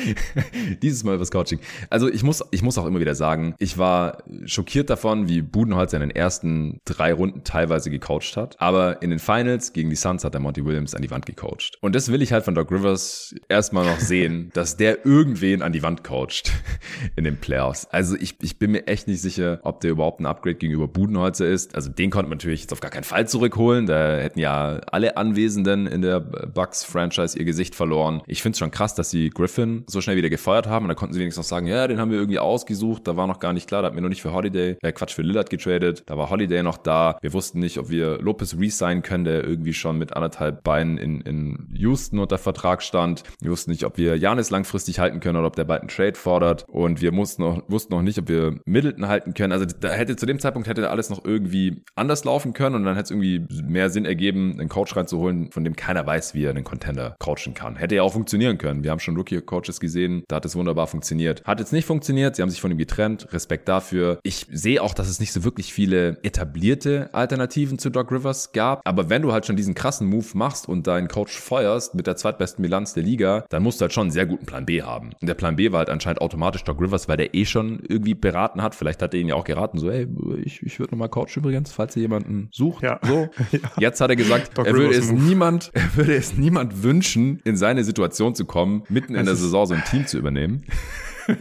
Dieses Mal übers Coaching. Also ich muss, ich muss auch immer wieder sagen, ich war schockiert davon, wie Budenholzer in den ersten drei Runden teilweise gecoacht hat. Aber in den Finals gegen die Suns hat der Monty Williams an die Wand gecoacht. Und das will ich halt von Doc Rivers erstmal noch sehen, dass der irgendwen an die Wand coacht in den Playoffs. Also ich, ich bin mir echt nicht sicher, ob der überhaupt ein Upgrade gegenüber Budenholzer ist. Also den konnte man natürlich jetzt auf gar keinen Fall zurückholen. Da hätten ja alle Anwesenden in der Bucks-Franchise ihr Gesicht verloren. Ich finde es schon krass, dass sie Griffin so schnell wieder gefeuert haben. Und da konnten sie wenigstens noch sagen, ja, den haben wir irgendwie ausgesucht. Da war noch gar nicht klar, da hat mir noch nicht für Holiday, äh, Quatsch, für Lillard getradet. Da war Holiday noch da. Wir wussten nicht, ob wir Lopez resignen können, der irgendwie schon mit anderthalb Beinen in, in Houston unter Vertrag stand. Wir wussten nicht, ob wir Janis langfristig halten können oder ob der bald einen Trade fordert. Und wir mussten noch, wussten noch nicht, ob wir Middleton halten können. Also da hätte zu dem Zeitpunkt hätte alles noch irgendwie anders laufen können und dann hätte es irgendwie mehr Sinn ergeben, einen Coach reinzuholen, von dem keiner weiß, wie er einen Contender coachen kann. Hätte ja auch funktionieren können. Wir haben schon Rookie-Coaches gesehen, da hat es wunderbar funktioniert. Hat jetzt nicht funktioniert, sie haben sich von ihm getrennt. Respekt dafür. Ich sehe auch, dass es nicht so wirklich viele etablierte Alternativen zu Doc Rivers gab. Aber wenn du halt schon diesen krassen Move machst und deinen Coach feuerst mit der zweitbesten Bilanz der Liga, dann musst du halt schon einen sehr guten Plan B haben. Und der Plan B war halt anscheinend automatisch Doc Rivers, weil der eh schon irgendwie beraten hat. Vielleicht hat er ihn ja auch geraten, so, ey, ich, ich würde nochmal Coach übrigens, falls ihr jemanden sucht. Ja. So. ja. Jetzt hat er gesagt, er würde es niemand, er würde es niemand wünschen, in seine Situation zu kommen, mitten in der Saison so ein Team zu übernehmen.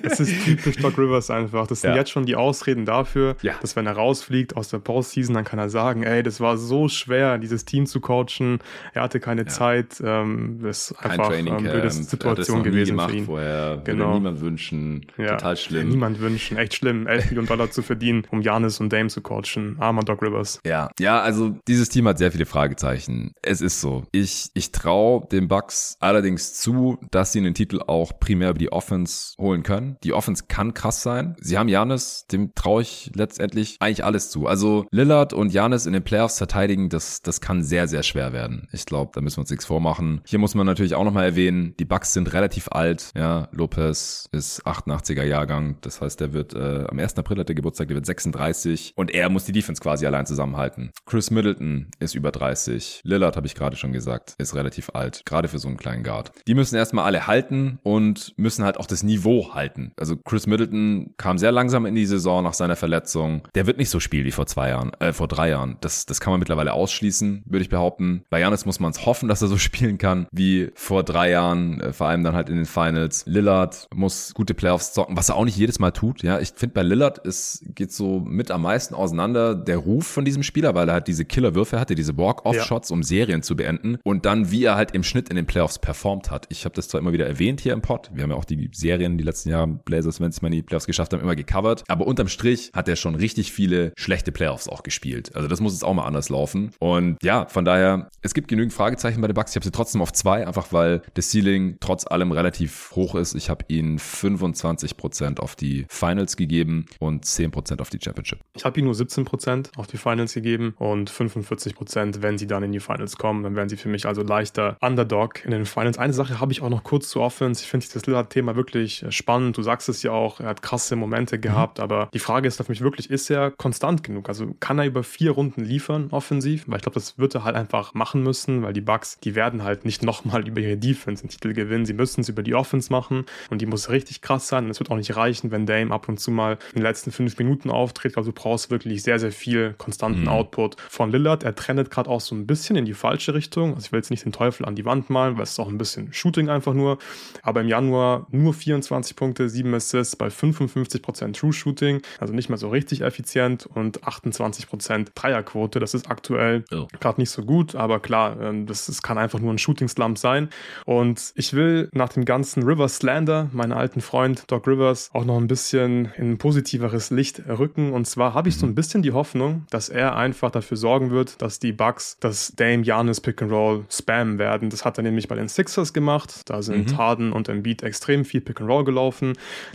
Es ist typisch Doc Rivers einfach. Das sind ja. jetzt schon die Ausreden dafür, ja. dass wenn er rausfliegt aus der Postseason, dann kann er sagen, ey, das war so schwer, dieses Team zu coachen. Er hatte keine ja. Zeit. Ähm, das ist einfach eine ähm, blöde Situation gewesen für ihn. Vorher. Genau. Würde niemand wünschen. Total schlimm. Niemand wünschen. Echt schlimm. 11 Millionen Dollar zu verdienen, um Janis und Dame zu coachen. Armer Doc Rivers. Ja. Ja, also dieses Team hat sehr viele Fragezeichen. Es ist so. Ich, ich traue den Bucks allerdings zu, dass sie einen Titel auch primär über die Offense holen können können. Die Offense kann krass sein. Sie haben Janis, dem traue ich letztendlich eigentlich alles zu. Also Lillard und Janis in den Playoffs verteidigen, das, das kann sehr, sehr schwer werden. Ich glaube, da müssen wir uns nichts vormachen. Hier muss man natürlich auch nochmal erwähnen, die Bucks sind relativ alt. Ja, Lopez ist 88er Jahrgang. Das heißt, der wird äh, am 1. April hat der Geburtstag, der wird 36 und er muss die Defense quasi allein zusammenhalten. Chris Middleton ist über 30. Lillard, habe ich gerade schon gesagt, ist relativ alt, gerade für so einen kleinen Guard. Die müssen erstmal alle halten und müssen halt auch das Niveau halten halten. Also Chris Middleton kam sehr langsam in die Saison nach seiner Verletzung. Der wird nicht so spielen wie vor zwei Jahren, äh, vor drei Jahren. Das, das kann man mittlerweile ausschließen, würde ich behaupten. Bei Janis muss man es hoffen, dass er so spielen kann wie vor drei Jahren, äh, vor allem dann halt in den Finals. Lillard muss gute Playoffs zocken, was er auch nicht jedes Mal tut. Ja, ich finde bei Lillard es geht so mit am meisten auseinander der Ruf von diesem Spieler, weil er halt diese Killerwürfe hatte, diese Walk-Off-Shots, ja. um Serien zu beenden und dann wie er halt im Schnitt in den Playoffs performt hat. Ich habe das zwar immer wieder erwähnt hier im Pod. Wir haben ja auch die Serien die letzten Jahre Blazers, wenn sie mal in die Playoffs geschafft haben, immer gecovert. Aber unterm Strich hat er schon richtig viele schlechte Playoffs auch gespielt. Also das muss jetzt auch mal anders laufen. Und ja, von daher, es gibt genügend Fragezeichen bei den Bucks. Ich habe sie trotzdem auf zwei, einfach weil das Ceiling trotz allem relativ hoch ist. Ich habe ihnen 25% auf die Finals gegeben und 10% auf die Championship. Ich habe ihnen nur 17% auf die Finals gegeben und 45%, wenn sie dann in die Finals kommen. Dann werden sie für mich also leichter Underdog in den Finals. Eine Sache habe ich auch noch kurz zu Offense. Ich finde das Lillard-Thema wirklich spannend. Du sagst es ja auch, er hat krasse Momente mhm. gehabt, mhm. aber die Frage ist für mich wirklich, ist er konstant genug? Also kann er über vier Runden liefern offensiv? Weil ich glaube, das wird er halt einfach machen müssen, weil die Bucks, die werden halt nicht nochmal über ihre Defense den Titel gewinnen. Sie müssen es über die Offense machen und die muss richtig krass sein. Und es wird auch nicht reichen, wenn Dame ab und zu mal in den letzten fünf Minuten auftritt. Also du brauchst wirklich sehr, sehr viel konstanten mhm. Output von Lillard. Er trendet gerade auch so ein bisschen in die falsche Richtung. Also ich will jetzt nicht den Teufel an die Wand malen, weil es ist auch ein bisschen Shooting einfach nur. Aber im Januar nur 24 Punkte, 7 Assists bei 55% True Shooting, also nicht mehr so richtig effizient und 28% Dreierquote. Das ist aktuell oh. gerade nicht so gut, aber klar, ähm, das, das kann einfach nur ein Shooting Slump sein. Und ich will nach dem ganzen Rivers Slander, meinen alten Freund Doc Rivers, auch noch ein bisschen in ein positiveres Licht rücken. Und zwar habe ich so ein bisschen die Hoffnung, dass er einfach dafür sorgen wird, dass die Bucks das Dame Janis Pick and Roll spammen werden. Das hat er nämlich bei den Sixers gemacht. Da sind mhm. Harden und Embiid extrem viel Pick and Roll gelaufen.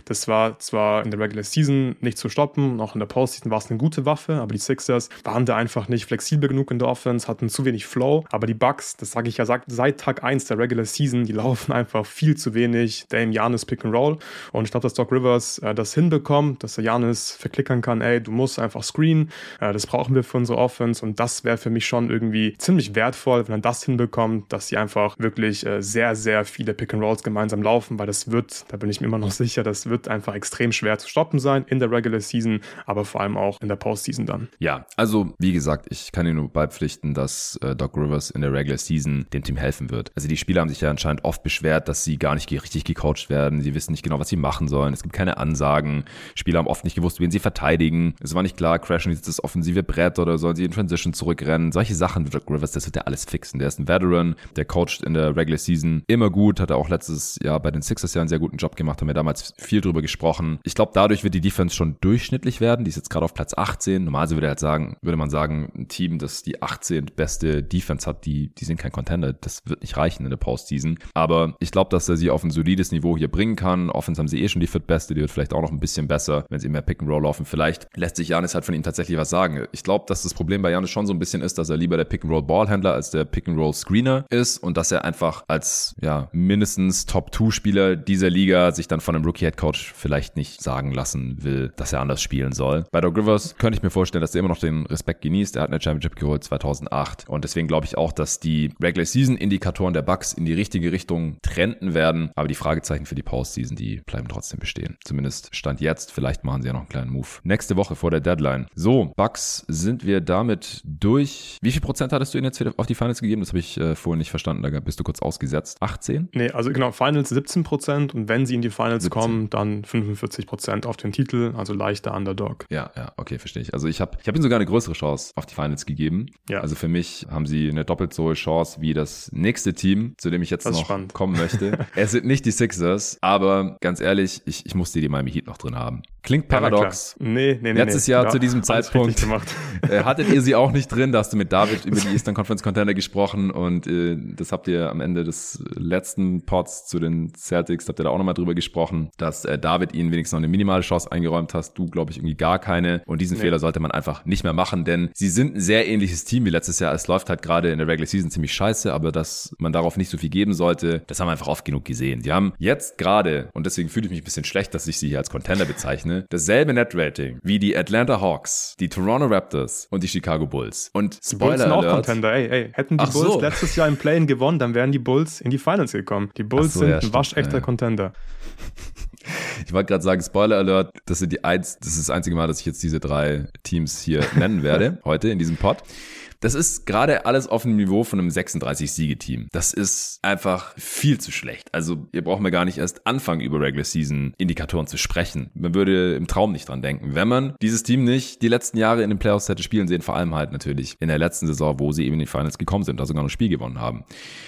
Das war zwar in der Regular Season nicht zu stoppen, auch in der Postseason war es eine gute Waffe, aber die Sixers waren da einfach nicht flexibel genug in der Offense, hatten zu wenig Flow. Aber die Bucks, das sage ich ja seit Tag 1 der Regular Season, die laufen einfach viel zu wenig Dame Janis Pick and Roll. Und ich glaube, dass Doc Rivers äh, das hinbekommt, dass er Janis verklickern kann, ey, du musst einfach screen, äh, das brauchen wir für unsere Offense und das wäre für mich schon irgendwie ziemlich wertvoll, wenn er das hinbekommt, dass sie einfach wirklich äh, sehr, sehr viele Pick and Rolls gemeinsam laufen, weil das wird, da bin ich mir immer noch sicher, das wird einfach extrem schwer zu stoppen sein in der Regular Season, aber vor allem auch in der Postseason dann. Ja, also wie gesagt, ich kann Ihnen nur beipflichten, dass äh, Doc Rivers in der Regular Season dem Team helfen wird. Also die Spieler haben sich ja anscheinend oft beschwert, dass sie gar nicht richtig gecoacht werden. Sie wissen nicht genau, was sie machen sollen. Es gibt keine Ansagen. Spieler haben oft nicht gewusst, wen sie verteidigen. Es war nicht klar, crashen jetzt das offensive Brett oder sollen sie in Transition zurückrennen. Solche Sachen wird Doc Rivers, das wird er alles fixen. Der ist ein Veteran, der coacht in der Regular Season immer gut, hat er auch letztes Jahr bei den Sixers ja einen sehr guten Job gemacht, haben wir damals damals viel drüber gesprochen. Ich glaube, dadurch wird die Defense schon durchschnittlich werden. Die ist jetzt gerade auf Platz 18. Normalerweise würde, halt sagen, würde man sagen, ein Team, das die 18. beste Defense hat, die, die sind kein Contender. Das wird nicht reichen in der Postseason. Aber ich glaube, dass er sie auf ein solides Niveau hier bringen kann. Offense haben sie eh schon die viertbeste. Die wird vielleicht auch noch ein bisschen besser, wenn sie mehr Pick and Roll laufen. Vielleicht lässt sich Janis halt von ihm tatsächlich was sagen. Ich glaube, dass das Problem bei Janis schon so ein bisschen ist, dass er lieber der Pick and Roll Ballhändler als der Pick and Roll Screener ist und dass er einfach als, ja, mindestens Top 2 Spieler dieser Liga sich dann von einem Rookie Head Coach vielleicht nicht sagen lassen will, dass er anders spielen soll. Bei Doug Rivers könnte ich mir vorstellen, dass er immer noch den Respekt genießt. Er hat eine Championship geholt 2008 und deswegen glaube ich auch, dass die Regular Season Indikatoren der Bucks in die richtige Richtung trenden werden, aber die Fragezeichen für die Postseason, die bleiben trotzdem bestehen. Zumindest stand jetzt, vielleicht machen sie ja noch einen kleinen Move. Nächste Woche vor der Deadline. So, Bucks sind wir damit durch. Wie viel Prozent hattest du ihnen jetzt auf die Finals gegeben? Das habe ich äh, vorhin nicht verstanden, da bist du kurz ausgesetzt. 18? Nee, also genau, Finals 17 Prozent und wenn sie in die Finals 17. kommen, dann 45 Prozent auf den Titel, also leichter Underdog. Ja, ja, okay, verstehe ich. Also ich habe ich hab ihnen sogar eine größere Chance auf die Finals gegeben. Ja. Also für mich haben sie eine doppelt so hohe Chance wie das nächste Team, zu dem ich jetzt noch spannend. kommen möchte. es sind nicht die Sixers, aber ganz ehrlich, ich, ich musste die Miami Heat noch drin haben. Klingt paradox. Ja, nee, nee, nee. Letztes nee. Jahr ja, zu diesem Zeitpunkt äh, hattet ihr sie auch nicht drin. Da hast du mit David über die Eastern Conference Contender gesprochen und äh, das habt ihr am Ende des letzten Pods zu den Celtics, habt ihr da auch nochmal drüber gesprochen, dass äh, David ihnen wenigstens noch eine minimale Chance eingeräumt hast. Du, glaube ich, irgendwie gar keine. Und diesen nee. Fehler sollte man einfach nicht mehr machen, denn sie sind ein sehr ähnliches Team wie letztes Jahr. Es läuft halt gerade in der Regular Season ziemlich scheiße, aber dass man darauf nicht so viel geben sollte, das haben wir einfach oft genug gesehen. Die haben jetzt gerade, und deswegen fühle ich mich ein bisschen schlecht, dass ich sie hier als Contender bezeichne, dasselbe Net-Rating wie die Atlanta Hawks, die Toronto Raptors und die Chicago Bulls. Und die Bulls sind auch Contender, ey, ey. Hätten die Ach Bulls so. letztes Jahr im Play-In gewonnen, dann wären die Bulls in die Finals gekommen. Die Bulls so, sind ja, ein waschechter ja. Contender. Ich wollte gerade sagen, Spoiler Alert, das sind die eins, das ist das einzige Mal, dass ich jetzt diese drei Teams hier nennen werde, heute in diesem Pod. Das ist gerade alles auf dem Niveau von einem 36-Siege-Team. Das ist einfach viel zu schlecht. Also ihr braucht mir gar nicht erst anfangen, über Regular Season Indikatoren zu sprechen. Man würde im Traum nicht dran denken. Wenn man dieses Team nicht die letzten Jahre in den Playoffs hätte spielen sehen, vor allem halt natürlich in der letzten Saison, wo sie eben in die Finals gekommen sind, da sogar noch ein Spiel gewonnen haben.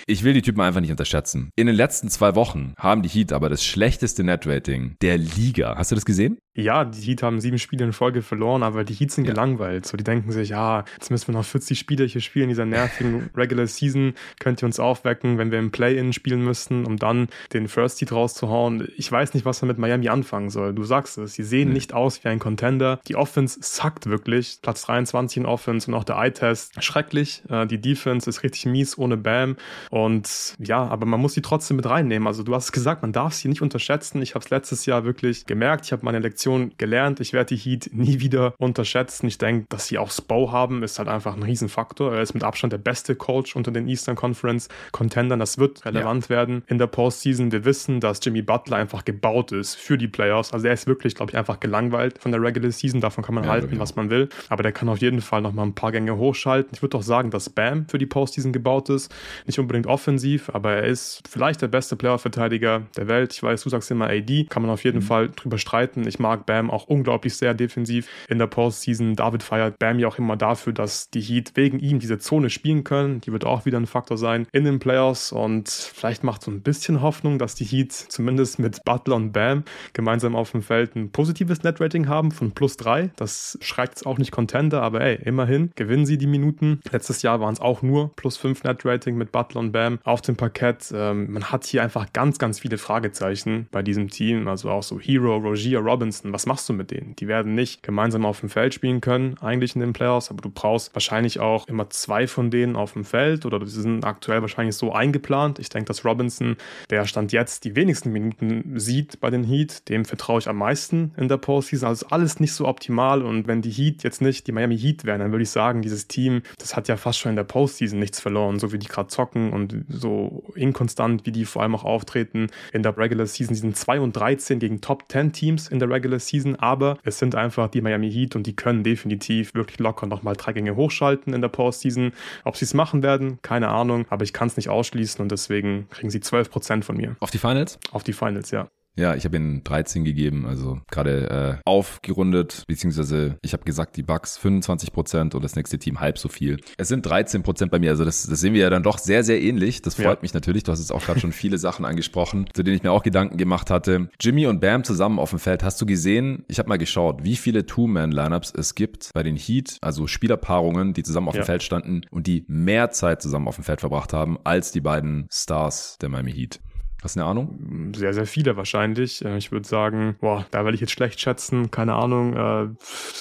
Ich will die Typen einfach nicht unterschätzen. In den letzten zwei Wochen haben die Heat aber das schlechteste Net-Rating der Liga. Hast du das gesehen? Ja, die Heat haben sieben Spiele in Folge verloren, aber die Heat sind ja. gelangweilt. So, die denken sich, ja, jetzt müssen wir noch 40 Spiele hier spielen dieser nervigen Regular Season. Könnt ihr uns aufwecken, wenn wir im Play-In spielen müssen, um dann den First Heat rauszuhauen. Ich weiß nicht, was man mit Miami anfangen soll. Du sagst es, sie sehen mhm. nicht aus wie ein Contender. Die Offense suckt wirklich. Platz 23 in Offense und auch der Eye-Test schrecklich. Äh, die Defense ist richtig mies ohne Bam. Und ja, aber man muss sie trotzdem mit reinnehmen. Also du hast es gesagt, man darf sie nicht unterschätzen. Ich habe es letztes Jahr wirklich gemerkt. Ich habe meine Lektion gelernt. Ich werde die Heat nie wieder unterschätzen. Ich denke, dass sie auch Spo haben, ist halt einfach ein Riesenfaktor. Er ist mit Abstand der beste Coach unter den Eastern Conference Contendern. Das wird relevant ja. werden in der Postseason. Wir wissen, dass Jimmy Butler einfach gebaut ist für die Playoffs. Also er ist wirklich, glaube ich, einfach gelangweilt von der Regular Season. Davon kann man ja, halten, was man will. Aber der kann auf jeden Fall noch mal ein paar Gänge hochschalten. Ich würde auch sagen, dass Bam für die Postseason gebaut ist. Nicht unbedingt offensiv, aber er ist vielleicht der beste Playoff-Verteidiger der Welt. Ich weiß, du sagst immer AD. Kann man auf jeden mhm. Fall drüber streiten. Ich mag Bam auch unglaublich sehr defensiv in der Postseason. David feiert Bam ja auch immer dafür, dass die Heat wegen ihm diese Zone spielen können. Die wird auch wieder ein Faktor sein in den Playoffs und vielleicht macht so ein bisschen Hoffnung, dass die Heat zumindest mit Butler und Bam gemeinsam auf dem Feld ein positives Netrating haben von plus drei. Das schreckt auch nicht Contender, aber ey, immerhin gewinnen sie die Minuten. Letztes Jahr waren es auch nur plus fünf Netrating mit Butler und Bam auf dem Parkett. Ähm, man hat hier einfach ganz, ganz viele Fragezeichen bei diesem Team. Also auch so Hero, Rogier, Robinson was machst du mit denen? Die werden nicht gemeinsam auf dem Feld spielen können, eigentlich in den Playoffs, aber du brauchst wahrscheinlich auch immer zwei von denen auf dem Feld oder die sind aktuell wahrscheinlich so eingeplant. Ich denke, dass Robinson, der Stand jetzt die wenigsten Minuten sieht bei den Heat, dem vertraue ich am meisten in der Postseason. Also alles nicht so optimal und wenn die Heat jetzt nicht die Miami Heat wären, dann würde ich sagen, dieses Team, das hat ja fast schon in der Postseason nichts verloren, so wie die gerade zocken und so inkonstant, wie die vor allem auch auftreten in der Regular Season. Sie sind 2 und 13 gegen Top 10 Teams in der Regular Season, aber es sind einfach die Miami Heat und die können definitiv wirklich locker nochmal drei Gänge hochschalten in der Postseason. Ob sie es machen werden, keine Ahnung, aber ich kann es nicht ausschließen und deswegen kriegen sie 12% von mir. Auf die Finals? Auf die Finals, ja. Ja, ich habe ihnen 13 gegeben, also gerade äh, aufgerundet, beziehungsweise ich habe gesagt, die Bucks 25 Prozent und das nächste Team halb so viel. Es sind 13 Prozent bei mir, also das, das sehen wir ja dann doch sehr, sehr ähnlich. Das freut ja. mich natürlich. Du hast jetzt auch gerade schon viele Sachen angesprochen, zu denen ich mir auch Gedanken gemacht hatte. Jimmy und Bam zusammen auf dem Feld. Hast du gesehen? Ich habe mal geschaut, wie viele Two-Man-Lineups es gibt bei den Heat, also Spielerpaarungen, die zusammen auf ja. dem Feld standen und die mehr Zeit zusammen auf dem Feld verbracht haben als die beiden Stars der Miami Heat. Hast du eine Ahnung? Sehr, sehr viele wahrscheinlich. Äh, ich würde sagen, boah, da werde ich jetzt schlecht schätzen, keine Ahnung, äh,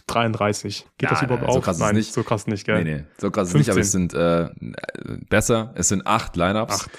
33. Geht ja, das überhaupt so Krass Nein, nicht. so krass nicht, gell? Nee, nee, so krass ist nicht, aber es sind äh, besser. Es sind acht Lineups. Acht.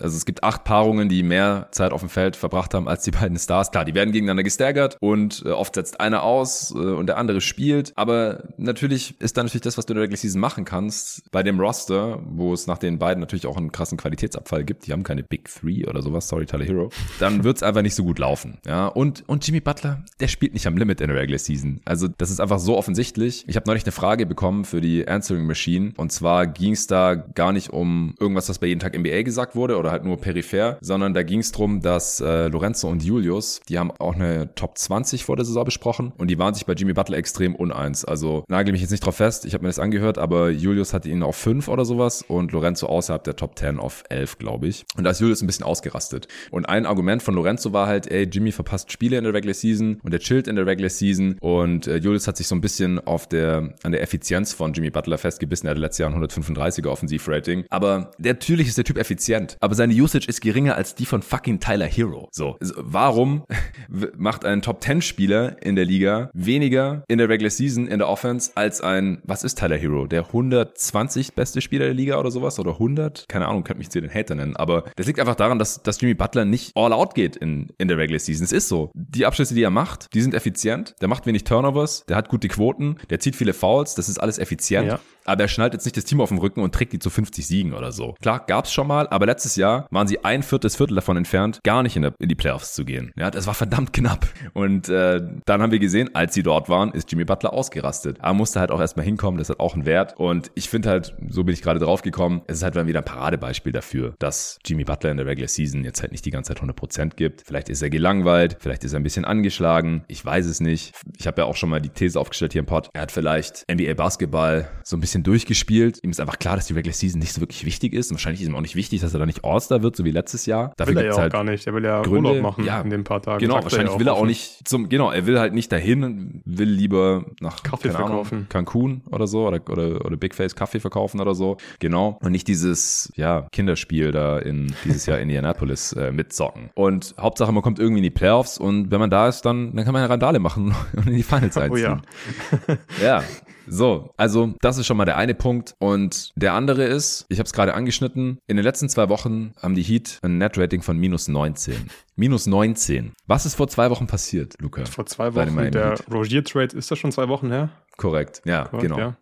Also es gibt acht Paarungen, die mehr Zeit auf dem Feld verbracht haben als die beiden Stars. Klar, die werden gegeneinander gestaggert und äh, oft setzt einer aus äh, und der andere spielt. Aber natürlich ist da natürlich das, was du in der Regular Season machen kannst, bei dem Roster, wo es nach den beiden natürlich auch einen krassen Qualitätsabfall gibt. Die haben keine Big Three oder sowas, sorry Tyler Hero. Dann wird's einfach nicht so gut laufen. Ja, und, und Jimmy Butler, der spielt nicht am Limit in der Regular Season. Also das ist einfach so offensichtlich. Ich habe neulich eine Frage bekommen für die Answering Machine und zwar ging's da gar nicht um irgendwas, was bei jeden Tag NBA gesagt wurde oder halt nur peripher, sondern da ging es darum, dass äh, Lorenzo und Julius, die haben auch eine Top 20 vor der Saison besprochen und die waren sich bei Jimmy Butler extrem uneins. Also nagel mich jetzt nicht drauf fest, ich habe mir das angehört, aber Julius hatte ihn auf 5 oder sowas und Lorenzo außerhalb der Top 10 auf 11, glaube ich. Und da ist Julius ein bisschen ausgerastet. Und ein Argument von Lorenzo war halt, ey, Jimmy verpasst Spiele in der Regular Season und er chillt in der Regular Season und äh, Julius hat sich so ein bisschen auf der, an der Effizienz von Jimmy Butler festgebissen. Er hatte letztes Jahr ein 135er Offensivrating. Aber natürlich ist der Typ effizient. Aber seine Usage ist geringer als die von fucking Tyler Hero. So, warum macht ein Top 10 Spieler in der Liga weniger in der Regular Season in der Offense als ein, was ist Tyler Hero? Der 120 beste Spieler der Liga oder sowas oder 100? Keine Ahnung, könnte mich zu den Hater nennen, aber das liegt einfach daran, dass, dass Jimmy Butler nicht all out geht in, in der Regular Season. Es ist so. Die Abschlüsse, die er macht, die sind effizient. Der macht wenig Turnovers, der hat gute Quoten, der zieht viele Fouls, das ist alles effizient. Ja. Aber er schnallt jetzt nicht das Team auf den Rücken und trägt die zu 50 Siegen oder so. Klar, gab's schon mal, aber letztes Jahr waren sie ein viertes Viertel davon entfernt, gar nicht in, der, in die Playoffs zu gehen. Ja, das war verdammt knapp. Und äh, dann haben wir gesehen, als sie dort waren, ist Jimmy Butler ausgerastet. Aber musste halt auch erstmal hinkommen, das hat auch einen Wert. Und ich finde halt, so bin ich gerade drauf gekommen, es ist halt wieder ein Paradebeispiel dafür, dass Jimmy Butler in der Regular Season jetzt halt nicht die ganze Zeit 100% gibt. Vielleicht ist er gelangweilt, vielleicht ist er ein bisschen angeschlagen, ich weiß es nicht. Ich habe ja auch schon mal die These aufgestellt hier im Pod. Er hat vielleicht NBA Basketball so ein bisschen durchgespielt gespielt. Ihm ist einfach klar, dass die Regular Season nicht so wirklich wichtig ist. Und wahrscheinlich ist ihm auch nicht wichtig, dass er da nicht All-Star wird, so wie letztes Jahr. Dafür will er ja auch halt gar nicht. Er will ja Gründe. Urlaub machen ja, in den paar Tagen. Genau, wahrscheinlich er will er auch nicht zum, genau, er will halt nicht dahin, will lieber nach Kaffee verkaufen. Ahnung, Cancun oder so oder, oder, oder Big Face Kaffee verkaufen oder so. Genau. Und nicht dieses, ja, Kinderspiel da in dieses Jahr Indianapolis äh, mitzocken. Und Hauptsache, man kommt irgendwie in die Playoffs und wenn man da ist, dann, dann kann man eine Randale machen und in die Finals einziehen. Oh ja. ja, so, also das ist schon mal der eine Punkt. Und der andere ist, ich habe es gerade angeschnitten, in den letzten zwei Wochen haben die Heat ein Net-Rating von minus 19. Minus 19. Was ist vor zwei Wochen passiert, Luca? Vor zwei Wochen, der Rogier-Trade, ist das schon zwei Wochen her? Korrekt, ja, Korrekt, genau. Ja.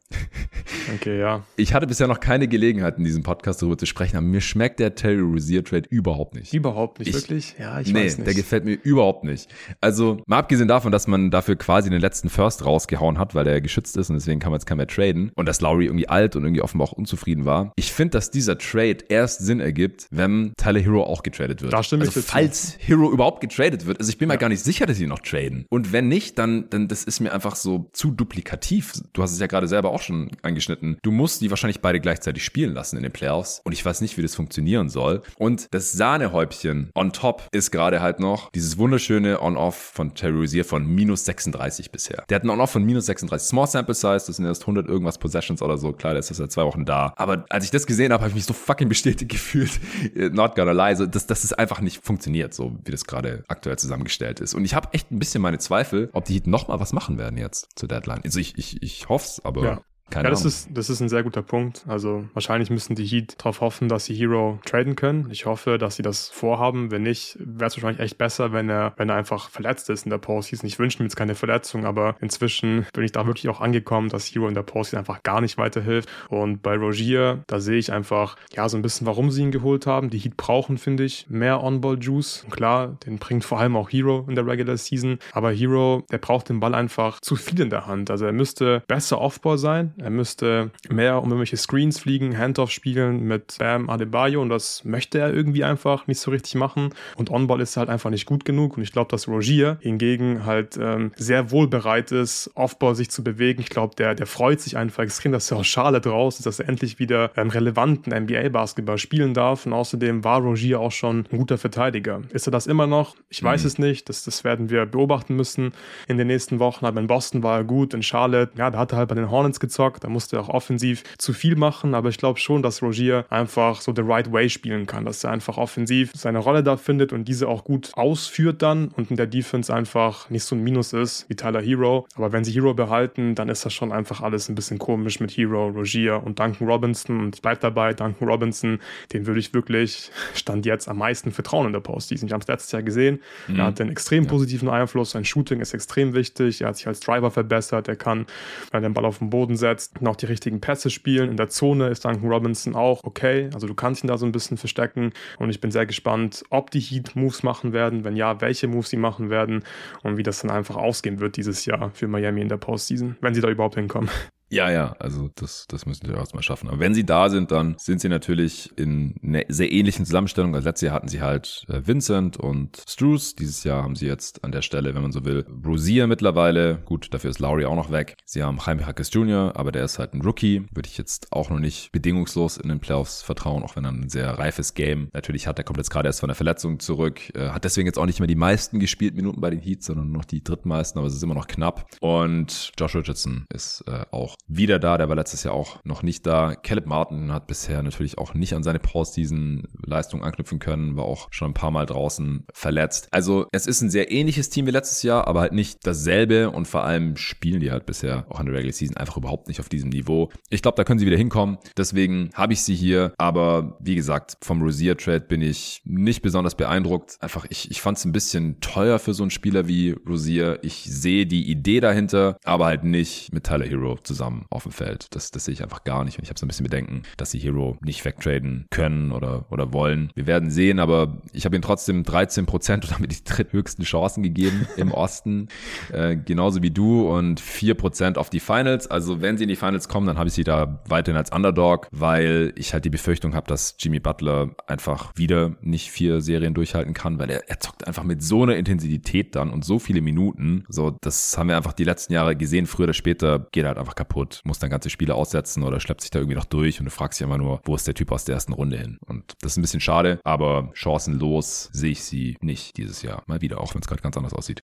Okay, ja. Ich hatte bisher noch keine Gelegenheit, in diesem Podcast darüber zu sprechen, aber mir schmeckt der Terry Rozier Trade überhaupt nicht. Überhaupt nicht, ich, wirklich? Ja, ich nee, weiß nicht. der gefällt mir überhaupt nicht. Also, mal abgesehen davon, dass man dafür quasi den letzten First rausgehauen hat, weil er geschützt ist und deswegen kann man jetzt keinen mehr traden und dass Lowry irgendwie alt und irgendwie offenbar auch unzufrieden war. Ich finde, dass dieser Trade erst Sinn ergibt, wenn Tyler Hero auch getradet wird. Da stimme also, ich falls Hero überhaupt getradet wird. Also, ich bin ja. mir gar nicht sicher, dass sie noch traden. Und wenn nicht, dann, dann das ist mir einfach so zu duplikativ du hast es ja gerade selber auch schon angeschnitten, du musst die wahrscheinlich beide gleichzeitig spielen lassen in den Playoffs und ich weiß nicht, wie das funktionieren soll. Und das Sahnehäubchen on top ist gerade halt noch dieses wunderschöne On-Off von Terry Rozier von minus 36 bisher. Der hat ein On-Off von minus 36. Small Sample Size, das sind erst 100 irgendwas Possessions oder so. Klar, der ist das seit zwei Wochen da. Aber als ich das gesehen habe, habe ich mich so fucking bestätigt gefühlt. Not gonna lie. So, dass, dass es einfach nicht funktioniert, so wie das gerade aktuell zusammengestellt ist. Und ich habe echt ein bisschen meine Zweifel, ob die Heat noch mal was machen werden jetzt zur Deadline. Also ich, ich, ich hoffe es, aber ja. Keine ja, das ist, das ist ein sehr guter Punkt. Also wahrscheinlich müssen die Heat darauf hoffen, dass sie Hero traden können. Ich hoffe, dass sie das vorhaben. Wenn nicht, wäre es wahrscheinlich echt besser, wenn er, wenn er einfach verletzt ist in der Postseason. Ich wünsche mir jetzt keine Verletzung, aber inzwischen bin ich da wirklich auch angekommen, dass Hero in der Postseason einfach gar nicht weiterhilft. Und bei Rogier, da sehe ich einfach, ja, so ein bisschen, warum sie ihn geholt haben. Die Heat brauchen, finde ich, mehr On-Ball-Juice. Klar, den bringt vor allem auch Hero in der Regular Season. Aber Hero, der braucht den Ball einfach zu viel in der Hand. Also er müsste besser Off-Ball sein Er müsste mehr um irgendwelche Screens fliegen, Handoff spielen mit Bam Adebayo und das möchte er irgendwie einfach nicht so richtig machen. Und On-Ball ist halt einfach nicht gut genug. Und ich glaube, dass Rogier hingegen halt ähm, sehr wohl bereit ist, Off-Ball sich zu bewegen. Ich glaube, der, der freut sich einfach extrem, dass er aus Charlotte raus ist, dass er endlich wieder ähm, relevanten NBA-Basketball spielen darf. Und außerdem war Rogier auch schon ein guter Verteidiger. Ist er das immer noch? Ich weiß mhm. es nicht. Das, das werden wir beobachten müssen in den nächsten Wochen. Aber in Boston war er gut, in Charlotte, ja, da hat er halt bei den Hornets gezockt. Da musste er auch offensiv zu viel machen. Aber ich glaube schon, dass Rogier einfach so the right way spielen kann, dass er einfach offensiv seine Rolle da findet und diese auch gut ausführt dann und in der Defense einfach nicht so ein Minus ist wie Tyler Hero. Aber wenn sie Hero behalten, dann ist das schon einfach alles ein bisschen komisch mit Hero, Rogier und Duncan Robinson. Und ich bleibe dabei, Duncan Robinson, den würde ich wirklich Stand jetzt am meisten vertrauen in der Postseason. Ich habe es letztes Jahr gesehen. Mhm. Er hat einen extrem positiven Einfluss. Sein Shooting ist extrem wichtig. Er hat sich als Driver verbessert. Er kann, wenn er den Ball auf den Boden setzt, noch die richtigen Pässe spielen. In der Zone ist Duncan Robinson auch okay. Also du kannst ihn da so ein bisschen verstecken. Und ich bin sehr gespannt, ob die Heat Moves machen werden. Wenn ja, welche Moves sie machen werden und wie das dann einfach ausgehen wird dieses Jahr für Miami in der Postseason, wenn sie da überhaupt hinkommen. Ja, ja, also das, das müssen sie erstmal schaffen. Aber wenn sie da sind, dann sind sie natürlich in einer sehr ähnlichen Zusammenstellung. Also letztes Jahr hatten sie halt äh, Vincent und Struce. Dieses Jahr haben sie jetzt an der Stelle, wenn man so will, Rosier mittlerweile. Gut, dafür ist Lowry auch noch weg. Sie haben Jaime Hackes Jr., aber der ist halt ein Rookie. Würde ich jetzt auch noch nicht bedingungslos in den Playoffs vertrauen, auch wenn er ein sehr reifes Game natürlich hat. Er kommt jetzt gerade erst von der Verletzung zurück. Äh, hat deswegen jetzt auch nicht mehr die meisten gespielt Minuten bei den Heats, sondern nur noch die drittmeisten, aber es ist immer noch knapp. Und Josh Richardson ist äh, auch wieder da. Der war letztes Jahr auch noch nicht da. Caleb Martin hat bisher natürlich auch nicht an seine Postseason-Leistung anknüpfen können, war auch schon ein paar Mal draußen verletzt. Also es ist ein sehr ähnliches Team wie letztes Jahr, aber halt nicht dasselbe und vor allem spielen die halt bisher auch in der Regular Season einfach überhaupt nicht auf diesem Niveau. Ich glaube, da können sie wieder hinkommen. Deswegen habe ich sie hier. Aber wie gesagt, vom Rosier-Trade bin ich nicht besonders beeindruckt. Einfach, ich, ich fand es ein bisschen teuer für so einen Spieler wie Rosier. Ich sehe die Idee dahinter, aber halt nicht mit Tyler Hero zusammen haben auf dem Feld. Das, das sehe ich einfach gar nicht. Und ich habe so ein bisschen Bedenken, dass sie Hero nicht wegtraden können oder, oder wollen. Wir werden sehen, aber ich habe ihm trotzdem 13 Prozent oder damit die dritthöchsten Chancen gegeben im Osten. Äh, genauso wie du und 4 Prozent auf die Finals. Also wenn sie in die Finals kommen, dann habe ich sie da weiterhin als Underdog, weil ich halt die Befürchtung habe, dass Jimmy Butler einfach wieder nicht vier Serien durchhalten kann, weil er, er zockt einfach mit so einer Intensität dann und so viele Minuten. So, das haben wir einfach die letzten Jahre gesehen. Früher oder später geht er halt einfach kaputt kaputt, muss dann ganze Spiele aussetzen oder schleppt sich da irgendwie noch durch und du fragst dich immer nur, wo ist der Typ aus der ersten Runde hin? Und das ist ein bisschen schade, aber chancenlos sehe ich sie nicht dieses Jahr. Mal wieder, auch wenn es gerade ganz anders aussieht.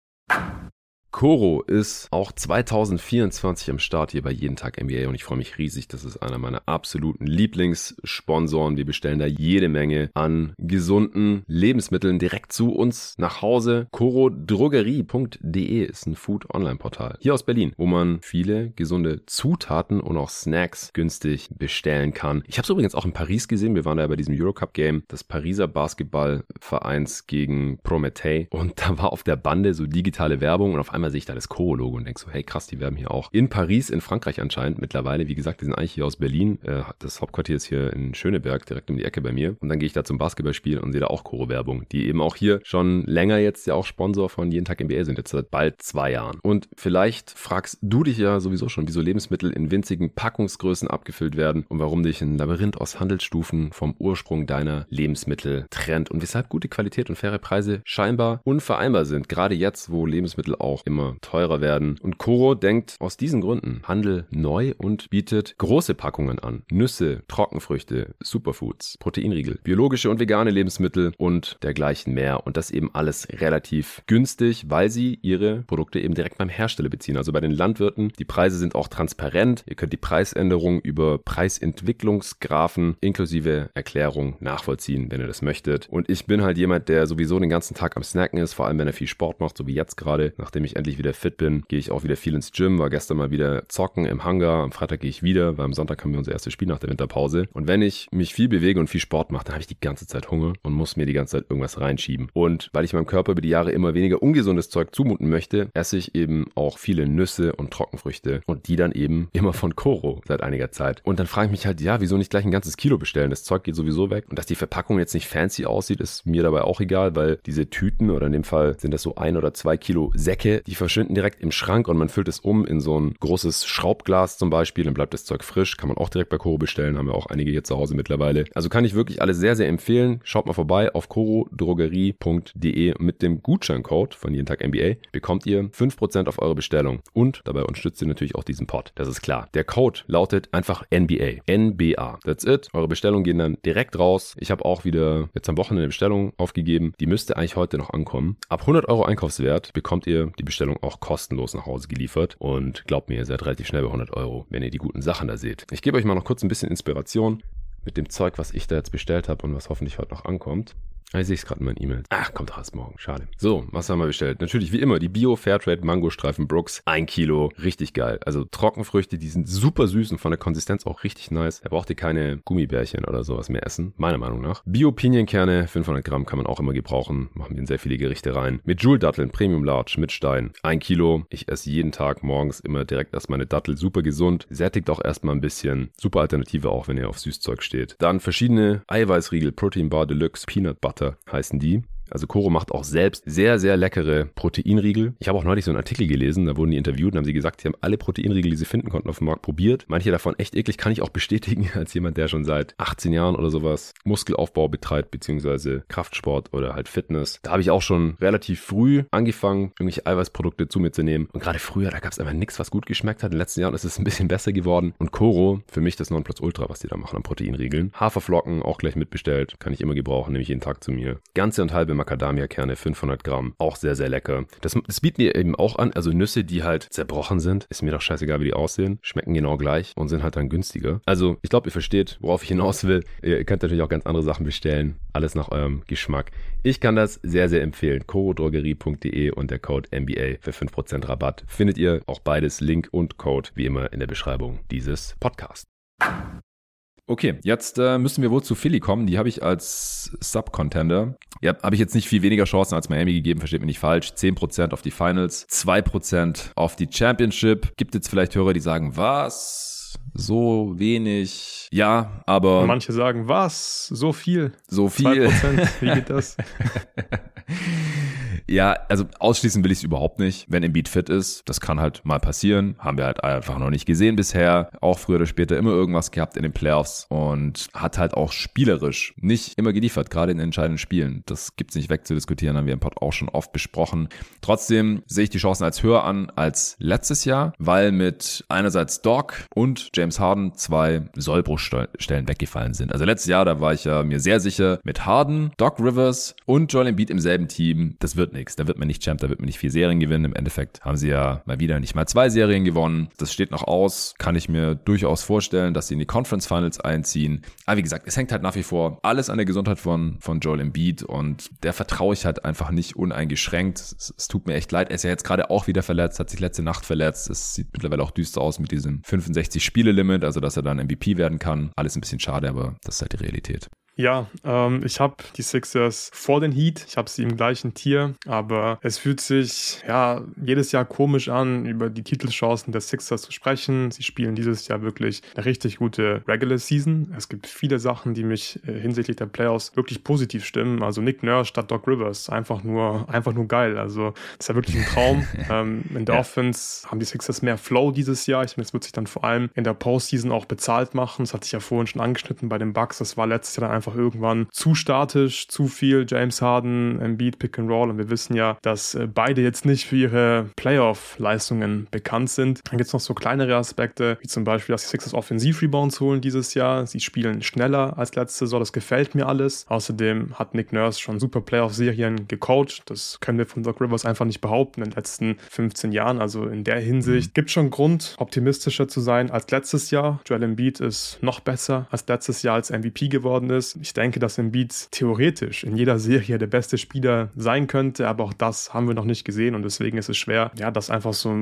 Koro ist auch 2024 am Start hier bei Jeden Tag NBA und ich freue mich riesig. Das ist einer meiner absoluten Lieblingssponsoren. Wir bestellen da jede Menge an gesunden Lebensmitteln direkt zu uns nach Hause. korodrogerie.de ist ein Food-Online-Portal hier aus Berlin, wo man viele gesunde Zutaten und auch Snacks günstig bestellen kann. Ich habe es übrigens auch in Paris gesehen. Wir waren da bei diesem Eurocup-Game des Pariser Basketballvereins gegen Prometei und da war auf der Bande so digitale Werbung und auf einmal sehe ich da das Koro-Logo und denke so, hey krass, die werben hier auch. In Paris, in Frankreich anscheinend mittlerweile. Wie gesagt, die sind eigentlich hier aus Berlin. Äh, das Hauptquartier ist hier in Schöneberg, direkt um die Ecke bei mir. Und dann gehe ich da zum Basketballspiel und sehe da auch Koro-Werbung, die eben auch hier schon länger jetzt ja auch Sponsor von Jeden Tag NBA sind, jetzt seit bald zwei Jahren. Und vielleicht fragst du dich ja sowieso schon, wieso Lebensmittel in winzigen Packungsgrößen abgefüllt werden und warum dich ein Labyrinth aus Handelsstufen vom Ursprung deiner Lebensmittel trennt und weshalb gute Qualität und faire Preise scheinbar unvereinbar sind. Gerade jetzt, wo Lebensmittel auch immer teurer werden. Und Koro denkt aus diesen Gründen Handel neu und bietet große Packungen an. Nüsse, Trockenfrüchte, Superfoods, Proteinriegel, biologische und vegane Lebensmittel und dergleichen mehr. Und das eben alles relativ günstig, weil sie ihre Produkte eben direkt beim Hersteller beziehen. Also bei den Landwirten. Die Preise sind auch transparent. Ihr könnt die Preisänderung über Preisentwicklungsgrafen inklusive Erklärung nachvollziehen, wenn ihr das möchtet. Und ich bin halt jemand, der sowieso den ganzen Tag am Snacken ist, vor allem wenn er viel Sport macht, so wie jetzt gerade, nachdem ich endlich wieder fit bin, gehe ich auch wieder viel ins Gym, war gestern mal wieder zocken im Hangar, am Freitag gehe ich wieder, weil am Sonntag haben wir unser erstes Spiel nach der Winterpause. Und wenn ich mich viel bewege und viel Sport mache, dann habe ich die ganze Zeit Hunger und muss mir die ganze Zeit irgendwas reinschieben. Und weil ich meinem Körper über die Jahre immer weniger ungesundes Zeug zumuten möchte, esse ich eben auch viele Nüsse und Trockenfrüchte und die dann eben immer von Koro seit einiger Zeit. Und dann frage ich mich halt, ja, wieso nicht gleich ein ganzes Kilo bestellen? Das Zeug geht sowieso weg. Und dass die Verpackung jetzt nicht fancy aussieht, ist mir dabei auch egal, weil diese Tüten oder in dem Fall sind das so ein oder zwei Kilo Säcke, die verschwinden direkt im Schrank und man füllt es um in so ein großes Schraubglas zum Beispiel, dann bleibt das Zeug frisch, kann man auch direkt bei Koro bestellen, haben wir auch einige hier zu Hause mittlerweile. Also kann ich wirklich alles sehr, sehr empfehlen. Schaut mal vorbei auf korodrogerie.de mit dem Gutscheincode von jeden Tag NBA bekommt ihr 5% auf eure Bestellung und dabei unterstützt ihr natürlich auch diesen Pod. Das ist klar. Der Code lautet einfach NBA. NBA. That's it. Eure Bestellungen gehen dann direkt raus. Ich habe auch wieder jetzt am Wochenende eine Bestellung aufgegeben. Die müsste eigentlich heute noch ankommen. Ab 100 Euro Einkaufswert bekommt ihr die Bestellung auch kostenlos nach Hause geliefert. Und glaubt mir, ihr seid relativ schnell bei 100 Euro, wenn ihr die guten Sachen da seht. Ich gebe euch mal noch kurz ein bisschen Inspiration mit dem Zeug, was ich da jetzt bestellt habe und was hoffentlich heute noch ankommt. Ah, ich sehe es gerade in meinen E-Mails. Ach, kommt erst morgen. Schade. So, was haben wir bestellt? Natürlich wie immer die Bio Fairtrade Mango Streifen Brooks. Ein Kilo. Richtig geil. Also Trockenfrüchte, die sind super süß und von der Konsistenz auch richtig nice. Da braucht ihr keine Gummibärchen oder sowas mehr essen. Meiner Meinung nach. Bio Pinienkerne. 500 Gramm kann man auch immer gebrauchen. Machen wir in sehr viele Gerichte rein. Mit Joule Datteln. Premium Large. Mit Stein. Ein Kilo. Ich esse jeden Tag morgens immer direkt erst meine Dattel. Super gesund. Sättigt auch erstmal ein bisschen. Super Alternative auch, wenn ihr auf Süßzeug steht. Dann verschiedene Eiweißriegel. Protein Bar Deluxe. Peanut Butter heißen die. Also Koro macht auch selbst sehr, sehr leckere Proteinriegel. Ich habe auch neulich so einen Artikel gelesen, da wurden die interviewt und haben sie gesagt, sie haben alle Proteinriegel, die sie finden konnten, auf dem Markt probiert. Manche davon echt eklig, kann ich auch bestätigen, als jemand, der schon seit 18 Jahren oder sowas Muskelaufbau betreibt, beziehungsweise Kraftsport oder halt Fitness. Da habe ich auch schon relativ früh angefangen, irgendwelche Eiweißprodukte zu mir zu nehmen. Und gerade früher, da gab es einfach nichts, was gut geschmeckt hat. In den letzten Jahren ist es ein bisschen besser geworden. Und Koro, für mich das Nonplus Ultra, was die da machen an Proteinriegeln. Haferflocken auch gleich mitbestellt, kann ich immer gebrauchen, nehme ich jeden Tag zu mir. Ganze und halbe Macadamia-Kerne, 500 Gramm, auch sehr, sehr lecker. Das, das bieten die eben auch an, also Nüsse, die halt zerbrochen sind. Ist mir doch scheißegal, wie die aussehen. Schmecken genau gleich und sind halt dann günstiger. Also, ich glaube, ihr versteht, worauf ich hinaus will. Ihr könnt natürlich auch ganz andere Sachen bestellen. Alles nach eurem Geschmack. Ich kann das sehr, sehr empfehlen. corodrogerie.de und der Code MBA für 5% Rabatt. Findet ihr auch beides, Link und Code, wie immer in der Beschreibung dieses Podcasts. Okay, jetzt äh, müssen wir wohl zu Philly kommen. Die habe ich als Sub-Contender. Ja, habe ich jetzt nicht viel weniger Chancen als Miami gegeben, versteht mich nicht falsch. 10% auf die Finals, 2% auf die Championship. Gibt jetzt vielleicht Hörer, die sagen, was? So wenig. Ja, aber. Manche sagen, was? So viel. So viel. 2%. Wie geht das? Ja, also ausschließen will ich es überhaupt nicht. Wenn Embiid fit ist, das kann halt mal passieren. Haben wir halt einfach noch nicht gesehen bisher. Auch früher oder später immer irgendwas gehabt in den Playoffs und hat halt auch spielerisch nicht immer geliefert, gerade in entscheidenden Spielen. Das gibt's nicht wegzudiskutieren, haben wir im Pod auch schon oft besprochen. Trotzdem sehe ich die Chancen als höher an als letztes Jahr, weil mit einerseits Doc und James Harden zwei Sollbruchstellen weggefallen sind. Also letztes Jahr, da war ich ja mir sehr sicher, mit Harden, Doc Rivers und Joel Embiid im selben Team, das wird nichts. Da wird man nicht Champ, da wird man nicht vier Serien gewinnen. Im Endeffekt haben sie ja mal wieder nicht mal zwei Serien gewonnen. Das steht noch aus. Kann ich mir durchaus vorstellen, dass sie in die Conference Finals einziehen. Aber wie gesagt, es hängt halt nach wie vor alles an der Gesundheit von, von Joel Embiid und der vertraue ich halt einfach nicht uneingeschränkt. Es, es tut mir echt leid. Er ist ja jetzt gerade auch wieder verletzt, hat sich letzte Nacht verletzt. Es sieht mittlerweile auch düster aus mit diesem 65 Spiele-Limit, also dass er dann MVP werden kann. Alles ein bisschen schade, aber das ist halt die Realität. Ja, ähm, ich habe die Sixers vor den Heat. Ich habe sie im gleichen Tier, aber es fühlt sich ja jedes Jahr komisch an, über die Titelchancen der Sixers zu sprechen. Sie spielen dieses Jahr wirklich eine richtig gute Regular Season. Es gibt viele Sachen, die mich äh, hinsichtlich der Playoffs wirklich positiv stimmen. Also Nick Nurse statt Doc Rivers, einfach nur, einfach nur geil. Also das ist ja wirklich ein Traum. ähm, in der ja. Offense haben die Sixers mehr Flow dieses Jahr. Ich meine, das wird sich dann vor allem in der Postseason auch bezahlt machen. Das hatte ich ja vorhin schon angeschnitten bei den Bucks. Das war letztes Jahr dann einfach einfach irgendwann zu statisch, zu viel James Harden, Embiid, Pick and Roll und wir wissen ja, dass äh, beide jetzt nicht für ihre Playoff-Leistungen bekannt sind. Dann gibt es noch so kleinere Aspekte, wie zum Beispiel, dass die Sixers Offensiv-Rebounds holen dieses Jahr. Sie spielen schneller als letzte Saison, das gefällt mir alles. Außerdem hat Nick Nurse schon super Playoff-Serien gecoacht. Das können wir von Doc Rivers einfach nicht behaupten in den letzten 15 Jahren. Also in der Hinsicht gibt es schon Grund, optimistischer zu sein als letztes Jahr. Joel Embiid ist noch besser als letztes Jahr als MVP geworden ist. Ich denke, dass Embiid theoretisch in jeder Serie der beste Spieler sein könnte, aber auch das haben wir noch nicht gesehen und deswegen ist es schwer, ja, das einfach so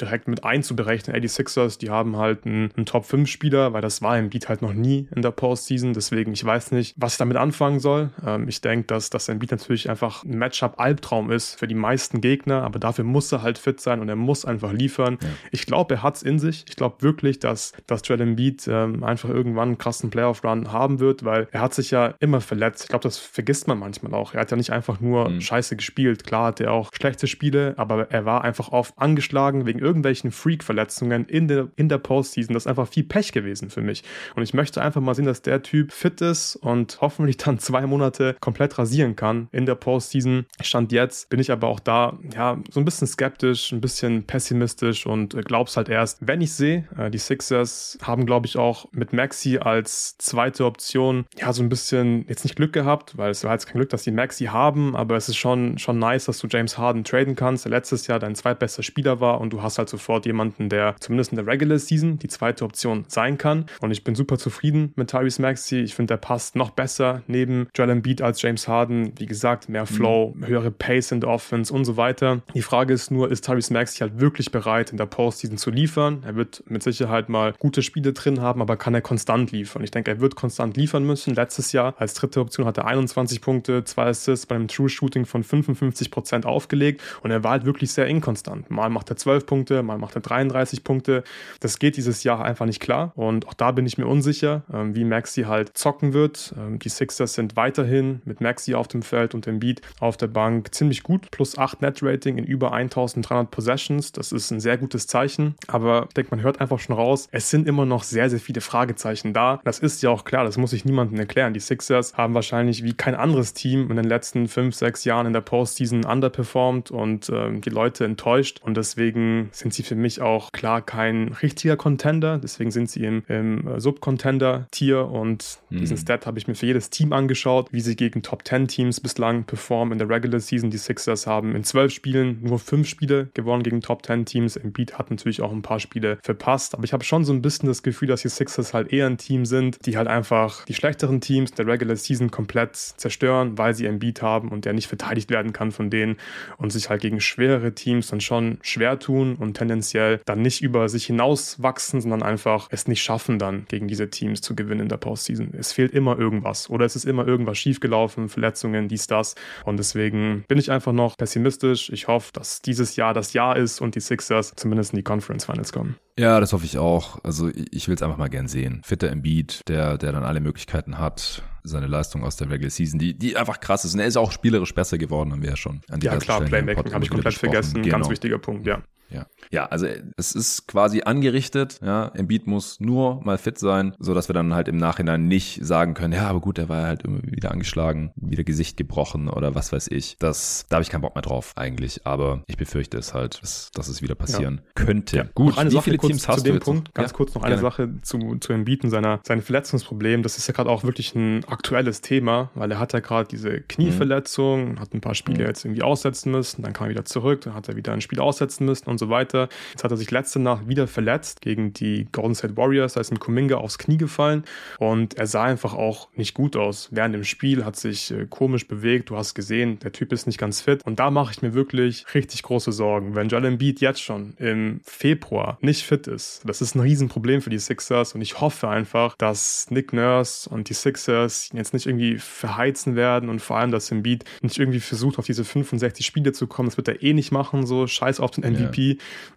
direkt mit einzuberechnen. Ey, die Sixers, die haben halt einen, einen Top-5-Spieler, weil das war Embiid halt noch nie in der Postseason, deswegen ich weiß nicht, was ich damit anfangen soll. Ähm, ich denke, dass das Embiid natürlich einfach ein Matchup-Albtraum ist für die meisten Gegner, aber dafür muss er halt fit sein und er muss einfach liefern. Ja. Ich glaube, er hat es in sich. Ich glaube wirklich, dass, dass Joel Embiid ähm, einfach irgendwann einen krassen Playoff-Run haben wird, weil er hat hat sich ja immer verletzt. Ich glaube, das vergisst man manchmal auch. Er hat ja nicht einfach nur mhm. scheiße gespielt. Klar hat er auch schlechte Spiele, aber er war einfach oft angeschlagen wegen irgendwelchen Freak-Verletzungen in der, in der Postseason. Das ist einfach viel Pech gewesen für mich. Und ich möchte einfach mal sehen, dass der Typ fit ist und hoffentlich dann zwei Monate komplett rasieren kann in der Postseason. Stand jetzt bin ich aber auch da, ja, so ein bisschen skeptisch, ein bisschen pessimistisch und äh, glaub's halt erst, wenn ich sehe. Äh, die Sixers haben, glaube ich, auch mit Maxi als zweite Option, ja, so ein bisschen jetzt nicht Glück gehabt, weil es war jetzt kein Glück, dass die Maxi haben, aber es ist schon, schon nice, dass du James Harden traden kannst, der letztes Jahr dein zweitbester Spieler war und du hast halt sofort jemanden, der zumindest in der Regular Season die zweite Option sein kann. Und ich bin super zufrieden mit Tyrese Maxi. Ich finde, der passt noch besser neben Joel Embiid als James Harden. Wie gesagt, mehr Flow, mhm. höhere Pace in der Offense und so weiter. Die Frage ist nur, ist Tyrese Maxi halt wirklich bereit, in der Postseason zu liefern? Er wird mit Sicherheit mal gute Spiele drin haben, aber kann er konstant liefern? Ich denke, er wird konstant liefern müssen. Letztes Jahr als dritte Option hat er 21 Punkte, zwei Assists bei einem True Shooting von 55 Prozent aufgelegt und er war halt wirklich sehr inkonstant. Mal macht er 12 Punkte, mal macht er 33 Punkte. Das geht dieses Jahr einfach nicht klar und auch da bin ich mir unsicher, ähm, wie Maxi halt zocken wird. Ähm, die Sixers sind weiterhin mit Maxi auf dem Feld und dem Beat auf der Bank ziemlich gut. Plus 8 Net Rating in über 1300 Possessions. Das ist ein sehr gutes Zeichen. Aber ich denke, man hört einfach schon raus, es sind immer noch sehr, sehr viele Fragezeichen da. Das ist ja auch klar, das muss ich niemandem erklären. Die Sixers haben wahrscheinlich wie kein anderes Team in den letzten 5, 6 Jahren in der Postseason underperformed und ähm, die Leute enttäuscht. Und deswegen sind sie für mich auch klar kein richtiger Contender. Deswegen sind sie im, im äh, Sub-Contender-Tier und mhm. diesen Stat habe ich mir für jedes Team angeschaut, wie sie gegen Top 10 Teams bislang performen in der Regular Season. Die Sixers haben in zwölf Spielen nur fünf Spiele gewonnen gegen Top 10 Teams. Embiid hat natürlich auch ein paar Spiele verpasst, aber ich habe schon so ein bisschen das Gefühl, dass die Sixers halt eher ein Team sind, die halt einfach die schlechteren Teams der Regular Season komplett zerstören, weil sie Embiid haben und der nicht verteidigt werden kann von denen und sich halt gegen schwerere Teams dann schon schwer tun und tendenziell dann nicht über sich hinauswachsen, sondern einfach es nicht schaffen, dann gegen diese Teams zu gewinnen in der Postseason. Es fehlt immer irgendwas oder es ist immer irgendwas schiefgelaufen, Verletzungen, dies, das. Und deswegen bin ich einfach noch pessimistisch. Ich hoffe, dass dieses Jahr das Jahr ist und die Sixers zumindest in die Conference Finals kommen. Ja, das hoffe ich auch. Also ich will es einfach mal gern sehen. Fitter Embiid, der, der dann alle Möglichkeiten hat, seine Leistung aus der Regular Season, die, die einfach krass ist. Und er ist auch spielerisch besser geworden, haben wir ja schon. An ja, klar, Playmaking habe ich komplett vergessen. Genau. Ganz wichtiger Punkt, ja. Ja. Ja, also es ist quasi angerichtet, ja. Embiid muss nur mal fit sein, so dass wir dann halt im Nachhinein nicht sagen können, ja, aber gut, er war halt immer wieder angeschlagen, wieder Gesicht gebrochen oder was weiß ich. Das, da habe ich keinen Bock mehr drauf eigentlich, aber ich befürchte es halt, dass, dass es wieder passieren ja. könnte. Ja. Gut, noch eine wie Sache viele Teams hast zu dem Punkt, ganz ja, kurz noch eine gerne. Sache zu, zu Embiid und seiner, sein Verletzungsproblem. Das ist ja gerade auch wirklich ein aktuelles Thema, weil er hat ja gerade diese Knieverletzung, mhm. hat ein paar Spiele mhm. jetzt irgendwie aussetzen müssen, dann kam er wieder zurück, dann hat er wieder ein Spiel aussetzen müssen und so weiter. Jetzt hat er sich letzte Nacht wieder verletzt gegen die Golden State Warriors, da ist ihm Kuminga aufs Knie gefallen und er sah einfach auch nicht gut aus. Während dem Spiel hat sich äh, komisch bewegt, du hast gesehen, der Typ ist nicht ganz fit und da mache ich mir wirklich richtig große Sorgen. Wenn Joel Embiid jetzt schon im Februar nicht fit ist, das ist ein Riesenproblem für die Sixers und ich hoffe einfach, dass Nick Nurse und die Sixers jetzt nicht irgendwie verheizen werden und vor allem, dass Embiid nicht irgendwie versucht, auf diese 65 Spiele zu kommen. Das wird er eh nicht machen, so scheiß auf den MVP. Ja.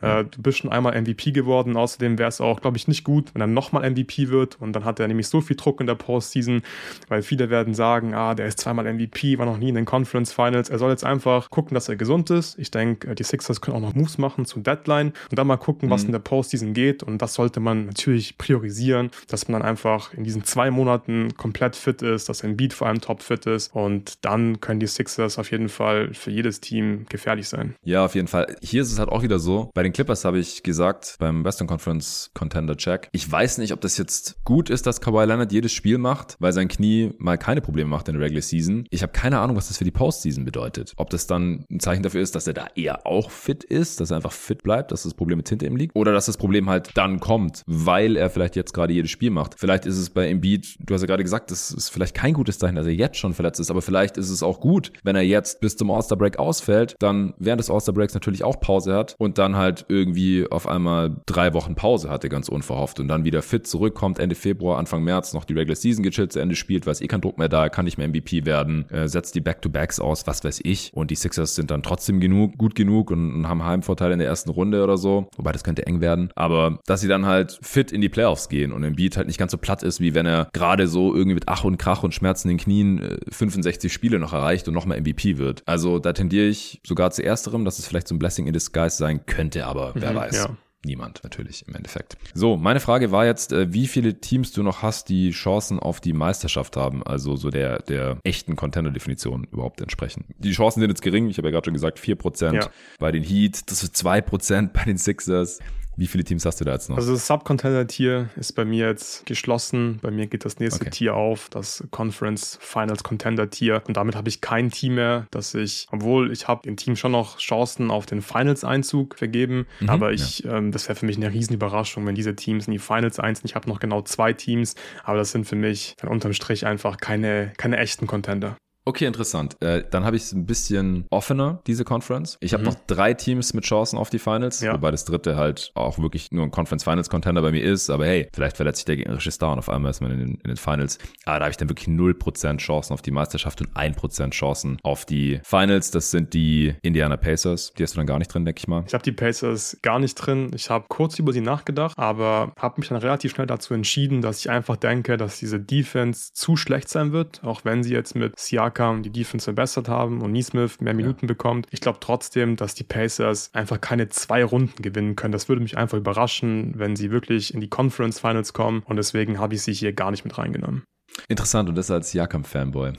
Äh, du bist schon einmal MVP geworden. Außerdem wäre es auch, glaube ich, nicht gut, wenn er nochmal MVP wird. Und dann hat er nämlich so viel Druck in der Postseason, weil viele werden sagen, ah, der ist zweimal MVP, war noch nie in den Conference Finals. Er soll jetzt einfach gucken, dass er gesund ist. Ich denke, äh, die Sixers können auch noch Moves machen zu Deadline und dann mal gucken, was mhm. in der Postseason geht. Und das sollte man natürlich priorisieren, dass man dann einfach in diesen zwei Monaten komplett fit ist, dass ein Beat vor allem top fit ist. Und dann können die Sixers auf jeden Fall für jedes Team gefährlich sein. Ja, auf jeden Fall. Hier ist es halt auch wieder so, bei den Clippers habe ich gesagt beim Western Conference Contender Check. Ich weiß nicht, ob das jetzt gut ist, dass Kawhi Leonard jedes Spiel macht, weil sein Knie mal keine Probleme macht in der Regular Season. Ich habe keine Ahnung, was das für die Postseason bedeutet. Ob das dann ein Zeichen dafür ist, dass er da eher auch fit ist, dass er einfach fit bleibt, dass das Problem mit hinter ihm liegt, oder dass das Problem halt dann kommt, weil er vielleicht jetzt gerade jedes Spiel macht. Vielleicht ist es bei Embiid, du hast ja gerade gesagt, das ist vielleicht kein gutes Zeichen, dass er jetzt schon verletzt ist, aber vielleicht ist es auch gut, wenn er jetzt bis zum All-Star Break ausfällt, dann während des All-Star Breaks natürlich auch Pause hat und und dann halt irgendwie auf einmal drei Wochen Pause hatte, ganz unverhofft und dann wieder fit zurückkommt, Ende Februar, Anfang März noch die Regular Season gechillt zu Ende spielt, weiß eh kein Druck mehr da, kann nicht mehr MVP werden, äh, setzt die Back-to-Backs aus, was weiß ich. Und die Sixers sind dann trotzdem genug, gut genug und, und haben Heimvorteil in der ersten Runde oder so. Wobei das könnte eng werden. Aber dass sie dann halt fit in die Playoffs gehen und Embiid halt nicht ganz so platt ist, wie wenn er gerade so irgendwie mit Ach und Krach und Schmerzen in den Knien äh, 65 Spiele noch erreicht und nochmal MVP wird. Also da tendiere ich sogar zu ersterem, dass es vielleicht so ein Blessing in Disguise sein könnte, aber wer mhm, weiß. Ja. Niemand natürlich im Endeffekt. So, meine Frage war jetzt, äh, wie viele Teams du noch hast, die Chancen auf die Meisterschaft haben, also so der, der echten Contender-Definition überhaupt entsprechen. Die Chancen sind jetzt gering, ich habe ja gerade schon gesagt, 4% ja. bei den Heat, das ist 2% bei den Sixers. Wie viele Teams hast du da jetzt noch? Also das Subcontender-Tier ist bei mir jetzt geschlossen. Bei mir geht das nächste okay. Tier auf, das Conference Finals Contender-Tier. Und damit habe ich kein Team mehr, dass ich, obwohl ich habe dem Team schon noch Chancen auf den Finals-Einzug vergeben, mhm, aber ich, ja. ähm, das wäre für mich eine Riesenüberraschung, wenn diese Teams in die Finals einziehen. Ich habe noch genau zwei Teams, aber das sind für mich dann unterm Strich einfach keine, keine echten Contender. Okay, interessant. Äh, dann habe ich es ein bisschen offener, diese Conference. Ich habe mhm. noch drei Teams mit Chancen auf die Finals, ja. wobei das dritte halt auch wirklich nur ein Conference Finals Contender bei mir ist. Aber hey, vielleicht verletzt sich der gegnerische Star und auf einmal ist man in den, in den Finals. Aber da habe ich dann wirklich 0% Chancen auf die Meisterschaft und 1% Chancen auf die Finals. Das sind die Indiana Pacers. Die hast du dann gar nicht drin, denke ich mal. Ich habe die Pacers gar nicht drin. Ich habe kurz über sie nachgedacht, aber habe mich dann relativ schnell dazu entschieden, dass ich einfach denke, dass diese Defense zu schlecht sein wird, auch wenn sie jetzt mit Siakam Siakam die Defense verbessert haben und Neesmith mehr Minuten ja. bekommt. Ich glaube trotzdem, dass die Pacers einfach keine zwei Runden gewinnen können. Das würde mich einfach überraschen, wenn sie wirklich in die Conference Finals kommen und deswegen habe ich sie hier gar nicht mit reingenommen. Interessant und das als Siakam-Fanboy.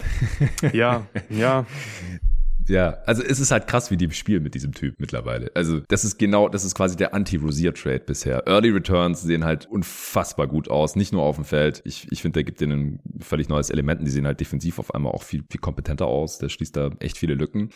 ja, ja. Ja, also es ist halt krass, wie die spielen mit diesem Typ mittlerweile. Also das ist genau, das ist quasi der Anti-Rosier-Trade bisher. Early Returns sehen halt unfassbar gut aus, nicht nur auf dem Feld. Ich, ich finde, der gibt denen ein völlig neues Element. Die sehen halt defensiv auf einmal auch viel, viel kompetenter aus. Der schließt da echt viele Lücken.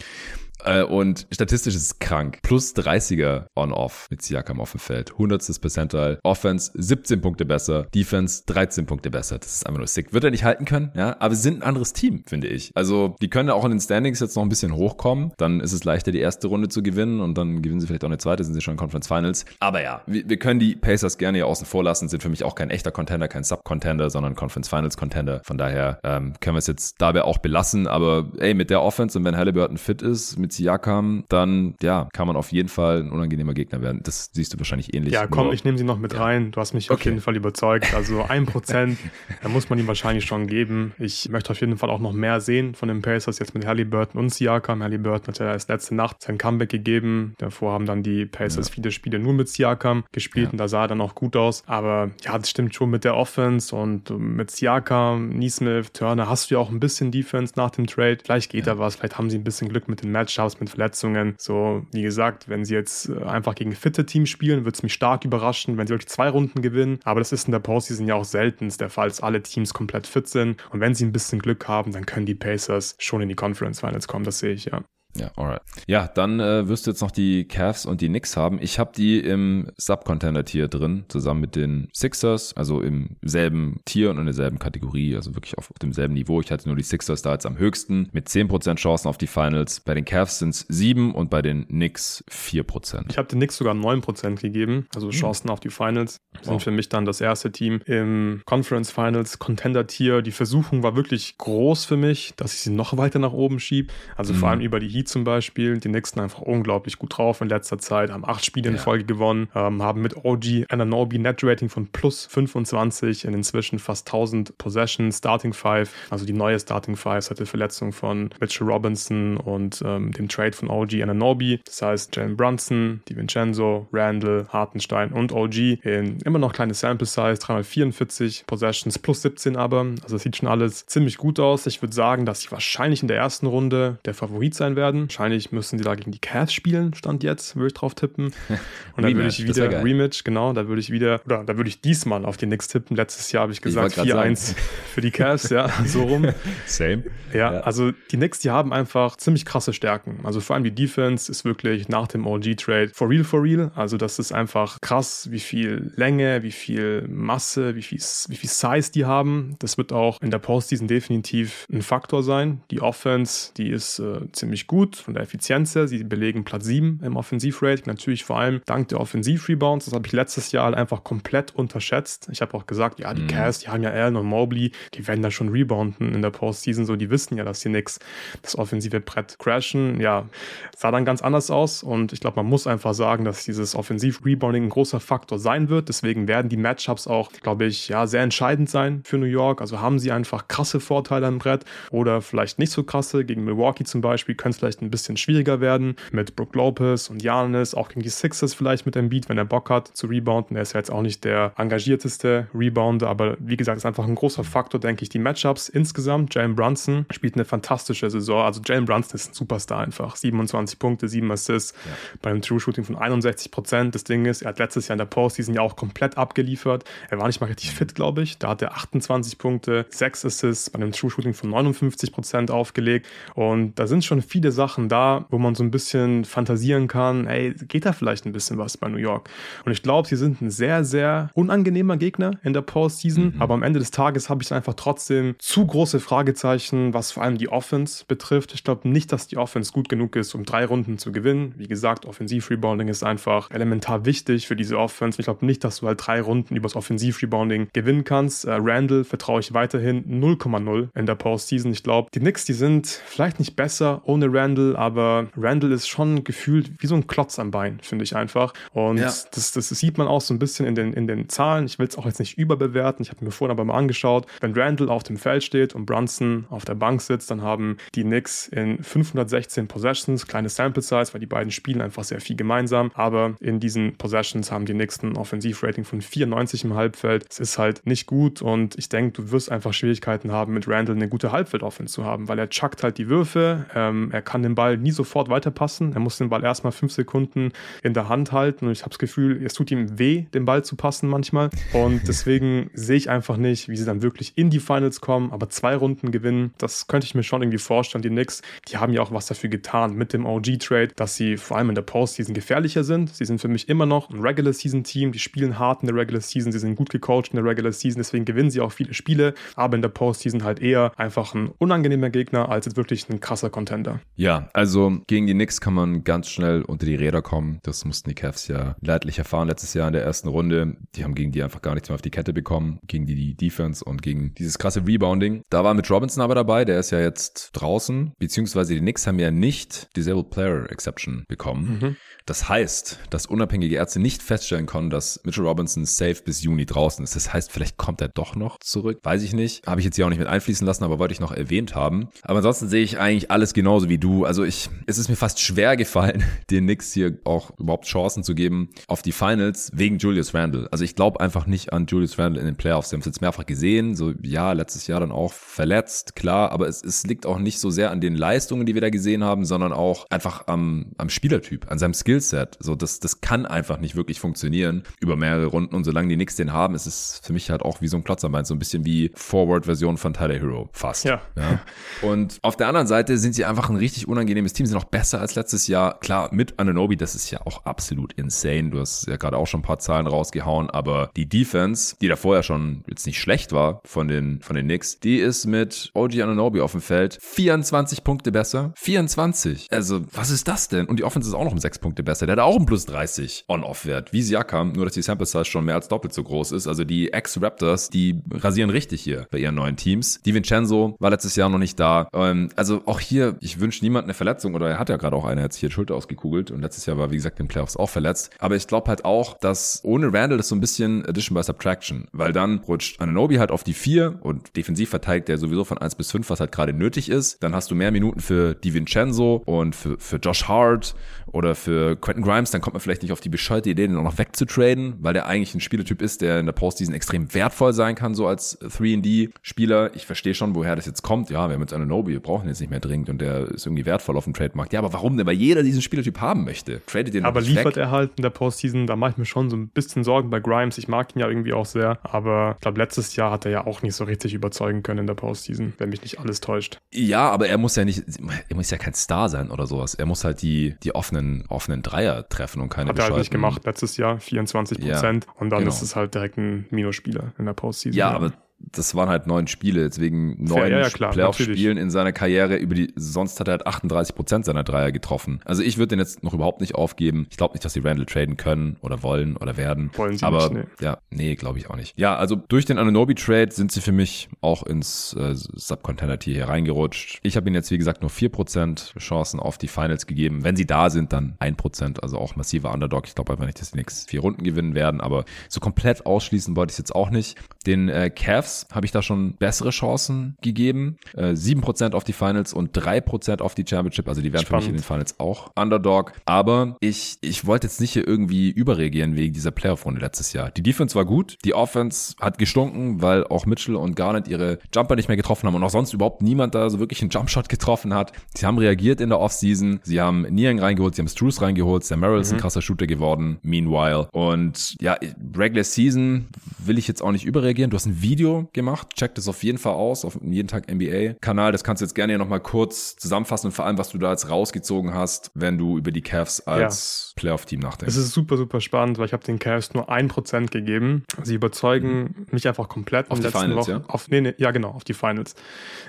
Äh, und statistisch ist es krank. Plus 30er on-off mit Siakam auf dem Feld. 100. Percentile. Offense 17 Punkte besser. Defense 13 Punkte besser. Das ist einfach nur sick. Wird er nicht halten können, ja. Aber sie sind ein anderes Team, finde ich. Also, die können auch in den Standings jetzt noch ein bisschen hochkommen. Dann ist es leichter, die erste Runde zu gewinnen und dann gewinnen sie vielleicht auch eine zweite, sind sie schon in Conference Finals. Aber ja, wir, wir können die Pacers gerne hier außen vor lassen. Sind für mich auch kein echter Contender, kein Sub-Contender, sondern Conference Finals Contender. Von daher ähm, können wir es jetzt dabei auch belassen. Aber ey, mit der Offense und wenn Halliburton fit ist, mit Siakam, dann ja, kann man auf jeden Fall ein unangenehmer Gegner werden. Das siehst du wahrscheinlich ähnlich. Ja, komm, ich nehme sie noch mit ja. rein. Du hast mich okay. auf jeden Fall überzeugt. Also ein Prozent, da muss man ihm wahrscheinlich schon geben. Ich möchte auf jeden Fall auch noch mehr sehen von den Pacers jetzt mit Halliburton und Siakam. Halliburton hat ja erst letzte Nacht sein Comeback gegeben. Davor haben dann die Pacers ja. viele Spiele nur mit Siakam gespielt ja. und da sah er dann auch gut aus. Aber ja, das stimmt schon mit der Offense und mit Siakam, Neesmith, Turner hast du ja auch ein bisschen Defense nach dem Trade. Vielleicht geht da was, vielleicht haben sie ein bisschen Glück mit den Matchups, mit Verletzungen. So, wie gesagt, wenn sie jetzt äh, einfach gegen fitte Teams spielen, würde es mich stark überraschen, wenn sie wirklich zwei Runden gewinnen. Aber das ist in der Postseason ja auch selten der Fall, dass alle Teams komplett fit sind. Und wenn sie ein bisschen Glück haben, dann können die Pacers schon in die Conference Finals kommen. Das sehe ich, ja. Ja, alright. Ja, dann äh, wirst du jetzt noch die Cavs und die Knicks haben. Ich habe die im Subcontender-Tier drin, zusammen mit den Sixers, also im selben Tier und in derselben Kategorie, also wirklich auf, auf demselben Niveau. Ich hatte nur die Sixers da jetzt am höchsten mit 10% Chancen auf die Finals. Bei den Cavs sind es 7% und bei den Knicks 4%. Ich habe den Knicks sogar 9% gegeben, also hm. Chancen mhm. auf die Finals. Sind wow. für mich dann das erste Team im Conference Finals Contender-Tier. Die Versuchung war wirklich groß für mich, dass ich sie noch weiter nach oben schiebe. Also mhm. vor allem über die Heat zum Beispiel, die Nächsten einfach unglaublich gut drauf in letzter Zeit, haben acht Spiele in Folge gewonnen, ähm, haben mit OG Ananobi Net Rating von plus 25 in inzwischen fast 1000 Possessions, Starting Five, also die neue Starting Five seit der Verletzung von Mitchell Robinson und ähm, dem Trade von OG Ananobi. Das heißt, Jalen Brunson, DiVincenzo, Randall, Hartenstein und OG in immer noch kleine Sample Size, 344 Possessions plus 17 aber. Also das sieht schon alles ziemlich gut aus. Ich würde sagen, dass sie wahrscheinlich in der ersten Runde der Favorit sein werden. Wahrscheinlich müssen sie da gegen die Cavs spielen, stand jetzt, würde ich drauf tippen. Und dann würde ich wieder Rematch, genau, da würde ich wieder, oder da würde ich diesmal auf die Knicks tippen. Letztes Jahr habe ich gesagt 4-1 für die Cavs, ja, so rum. Same. Ja, ja, also die Knicks, die haben einfach ziemlich krasse Stärken. Also vor allem die Defense ist wirklich nach dem OG-Trade for real, for real. Also das ist einfach krass, wie viel Länge, wie viel Masse, wie viel, wie viel Size die haben. Das wird auch in der Postseason definitiv ein Faktor sein. Die Offense, die ist äh, ziemlich gut gut von der Effizienz her. Sie belegen Platz 7 im Offensivrating. Natürlich vor allem dank der Offensivrebounds. Das habe ich letztes Jahr halt einfach komplett unterschätzt. Ich habe auch gesagt, ja, die mhm. Cavs, die haben ja Allen und Mobley, die werden da schon rebounden in der Postseason. So, die wissen ja, dass sie nix das offensive Brett crashen. Ja, sah dann ganz anders aus. Und ich glaube, man muss einfach sagen, dass dieses Offensiv-Rebounding ein großer Faktor sein wird. Deswegen werden die Matchups auch, glaube ich, ja, sehr entscheidend sein für New York. Also haben sie einfach krasse Vorteile am Brett oder vielleicht nicht so krasse. Gegen Milwaukee zum Beispiel könnte es vielleicht ein bisschen schwieriger werden mit Brook Lopez und Janis, auch gegen die Sixers vielleicht mit dem Beat, wenn er Bock hat zu rebounden. Er ist ja jetzt auch nicht der engagierteste Rebounder, aber wie gesagt, ist einfach ein großer Faktor, denke ich, die Matchups insgesamt. Jalen Brunson spielt eine fantastische Saison. Also Jalen Brunson ist ein Superstar einfach. 27 Punkte, 7 Assists ja. bei einem True Shooting von 61 Prozent. Das Ding ist, er hat letztes Jahr in der Postseason ja auch komplett abgeliefert. Er war nicht mal richtig fit, glaube ich. Da hat er 28 Punkte, 6 Assists bei einem True Shooting von 59 Prozent aufgelegt. Und da sind schon viele Sachen da, wo man so ein bisschen fantasieren kann, ey, geht da vielleicht ein bisschen was bei New York? Und ich glaube, sie sind ein sehr, sehr unangenehmer Gegner in der Postseason. Mhm. Aber am Ende des Tages habe ich einfach trotzdem zu große Fragezeichen, was vor allem die Offense betrifft. Ich glaube nicht, dass die Offense gut genug ist, um drei Runden zu gewinnen. Wie gesagt, Offensiv-Rebounding ist einfach elementar wichtig für diese Offense. Ich glaube nicht, dass du halt drei Runden übers Offensiv-Rebounding gewinnen kannst. Äh, Randall vertraue ich weiterhin 0,0 in der Postseason. Ich glaube, die Knicks, die sind vielleicht nicht besser ohne Randall, aber Randall ist schon gefühlt wie so ein Klotz am Bein, finde ich einfach. Und ja. das, das sieht man auch so ein bisschen in den, in den Zahlen. Ich will es auch jetzt nicht überbewerten. Ich habe mir vorhin aber mal angeschaut. Wenn Randall auf dem Feld steht und Brunson auf der Bank sitzt, dann haben die Knicks in 516 Possessions, kleine Sample Size, weil die beiden spielen einfach sehr viel gemeinsam. Aber in diesen Possessions haben die Knicks ein Offensivrating von 94 im Halbfeld. Es ist halt nicht gut und ich denke, du wirst einfach Schwierigkeiten haben, mit Randall eine gute Halbfeldoffense zu haben, weil er chuckt halt die Würfe, ähm, er kann den Ball nie sofort weiterpassen, er muss den Ball erstmal fünf Sekunden in der Hand halten und ich habe das Gefühl, es tut ihm weh, den Ball zu passen manchmal. Und deswegen sehe ich einfach nicht, wie sie dann wirklich in die Finals kommen, aber zwei Runden gewinnen, das könnte ich mir schon irgendwie vorstellen. Die Knicks, die haben ja auch was dafür getan mit dem OG-Trade, dass sie vor allem in der Postseason gefährlicher sind. Sie sind für mich immer noch ein Regular-Season-Team, die spielen hart in der Regular-Season, sie sind gut gecoacht in der Regular-Season, deswegen gewinnen sie auch viele Spiele, aber in der Postseason halt eher einfach ein unangenehmer Gegner als jetzt wirklich ein krasser Contender. Ja, also gegen die Knicks kann man ganz schnell unter die Räder kommen. Das mussten die Cavs ja leidlich erfahren letztes Jahr in der ersten Runde. Die haben gegen die einfach gar nichts mehr auf die Kette bekommen, gegen die, die Defense und gegen dieses krasse Rebounding. Da war mit Robinson aber dabei, der ist ja jetzt draußen, beziehungsweise die Knicks haben ja nicht Disabled Player Exception bekommen. Mhm. Das heißt, dass unabhängige Ärzte nicht feststellen konnten, dass Mitchell Robinson safe bis Juni draußen ist. Das heißt, vielleicht kommt er doch noch zurück. Weiß ich nicht. Habe ich jetzt hier auch nicht mit einfließen lassen, aber wollte ich noch erwähnt haben. Aber ansonsten sehe ich eigentlich alles genauso wie du. Also ich, es ist mir fast schwer gefallen, den Knicks hier auch überhaupt Chancen zu geben auf die Finals wegen Julius Randle. Also ich glaube einfach nicht an Julius Randle in den Playoffs. Wir haben es jetzt mehrfach gesehen. So, ja, letztes Jahr dann auch verletzt, klar. Aber es, es liegt auch nicht so sehr an den Leistungen, die wir da gesehen haben, sondern auch einfach am, am Spielertyp, an seinem Skill Skillset. So, das, das kann einfach nicht wirklich funktionieren über mehrere Runden. Und solange die Knicks den haben, ist es für mich halt auch wie so ein Klotz am Bein, so ein bisschen wie Forward-Version von Tyler Hero. Fast. Ja. ja. Und auf der anderen Seite sind sie einfach ein richtig unangenehmes Team, sind auch besser als letztes Jahr. Klar, mit Ananobi, das ist ja auch absolut insane. Du hast ja gerade auch schon ein paar Zahlen rausgehauen, aber die Defense, die da vorher schon jetzt nicht schlecht war von den, von den Knicks, die ist mit OG Ananobi auf dem Feld 24 Punkte besser. 24. Also, was ist das denn? Und die Offense ist auch noch um 6 Punkte besser. Der hat auch einen plus 30 On-Off-Wert, wie Siakam, nur dass die Sample Size schon mehr als doppelt so groß ist. Also die Ex-Raptors, die rasieren richtig hier bei ihren neuen Teams. Die Vincenzo war letztes Jahr noch nicht da. Ähm, also auch hier, ich wünsche niemand eine Verletzung oder er hat ja gerade auch eine, sich hier Schulter ausgekugelt und letztes Jahr war, wie gesagt, den Playoffs auch verletzt. Aber ich glaube halt auch, dass ohne Randall das so ein bisschen Addition by Subtraction, weil dann rutscht Ananobi halt auf die 4 und defensiv verteilt der sowieso von 1 bis 5, was halt gerade nötig ist. Dann hast du mehr Minuten für die Vincenzo und für, für Josh Hart oder für Quentin Grimes, dann kommt man vielleicht nicht auf die bescheuerte Idee, den auch noch wegzutraden, weil der eigentlich ein Spielertyp ist, der in der Postseason extrem wertvoll sein kann, so als 3D-Spieler. Ich verstehe schon, woher das jetzt kommt. Ja, wir haben jetzt einen Nobi, wir brauchen jetzt nicht mehr dringend und der ist irgendwie wertvoll auf dem Trademarkt. Ja, aber warum denn? Weil jeder diesen Spielertyp haben möchte. Tradet den Aber liefert weg. er halt in der Postseason, da mache ich mir schon so ein bisschen Sorgen bei Grimes. Ich mag ihn ja irgendwie auch sehr, aber ich glaube, letztes Jahr hat er ja auch nicht so richtig überzeugen können in der Postseason, wenn mich nicht alles täuscht. Ja, aber er muss ja nicht, er muss ja kein Star sein oder sowas. Er muss halt die, die offenen, offenen Dreier treffen und keine Hat er halt nicht gemacht letztes Jahr, 24 Prozent. Ja, und dann genau. ist es halt direkt ein Minusspieler in der Postseason. Ja, ja, aber das waren halt neun Spiele, deswegen neun ja, ja, Playoff-Spielen in seiner Karriere. Über die, sonst hat er halt 38 Prozent seiner Dreier getroffen. Also ich würde den jetzt noch überhaupt nicht aufgeben. Ich glaube nicht, dass sie Randall traden können oder wollen oder werden. Wollen sie Aber, nicht, nee. Ja, nee, glaube ich auch nicht. Ja, also durch den Ananobi-Trade sind sie für mich auch ins äh, Sub-Contender-Tier hier reingerutscht. Ich habe ihnen jetzt, wie gesagt, nur vier Prozent Chancen auf die Finals gegeben. Wenn sie da sind, dann ein Prozent, also auch massiver Underdog. Ich glaube einfach nicht, dass die nächsten vier Runden gewinnen werden, aber so komplett ausschließen wollte ich es jetzt auch nicht. Den äh, Cavs habe ich da schon bessere Chancen gegeben. Äh, 7% auf die Finals und 3% auf die Championship. Also die werden Spannend. für mich in den Finals auch Underdog. Aber ich, ich wollte jetzt nicht hier irgendwie überreagieren wegen dieser Playoff-Runde letztes Jahr. Die Defense war gut. Die Offense hat gestunken, weil auch Mitchell und Garnett ihre Jumper nicht mehr getroffen haben und auch sonst überhaupt niemand da so wirklich einen Jumpshot getroffen hat. Sie haben reagiert in der Offseason. Sie haben Niang reingeholt, sie haben Struce reingeholt. Sam Merrill ist mhm. ein krasser Shooter geworden. Meanwhile. Und ja, Regular Season will ich jetzt auch nicht überreagieren. Du hast ein Video gemacht. Check das auf jeden Fall aus, auf jeden Tag NBA-Kanal. Das kannst du jetzt gerne hier nochmal kurz zusammenfassen und vor allem, was du da jetzt rausgezogen hast, wenn du über die Cavs als ja. Playoff-Team nachdenkst. Es ist super, super spannend, weil ich habe den Cavs nur ein Prozent gegeben. Sie überzeugen mhm. mich einfach komplett auf die Finals, Wochen. ja? Auf, nee, nee, ja, genau, auf die Finals.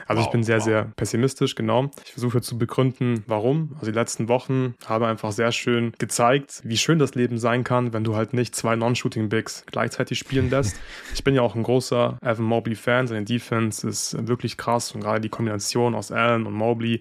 Also wow, ich bin sehr, wow. sehr pessimistisch, genau. Ich versuche zu begründen, warum. Also die letzten Wochen haben einfach sehr schön gezeigt, wie schön das Leben sein kann, wenn du halt nicht zwei Non-Shooting-Bigs gleichzeitig spielen lässt. ich bin ja auch ein großer Evan Mobley-Fan. Seine Defense ist wirklich krass und gerade die Kombination aus Allen und Mobley,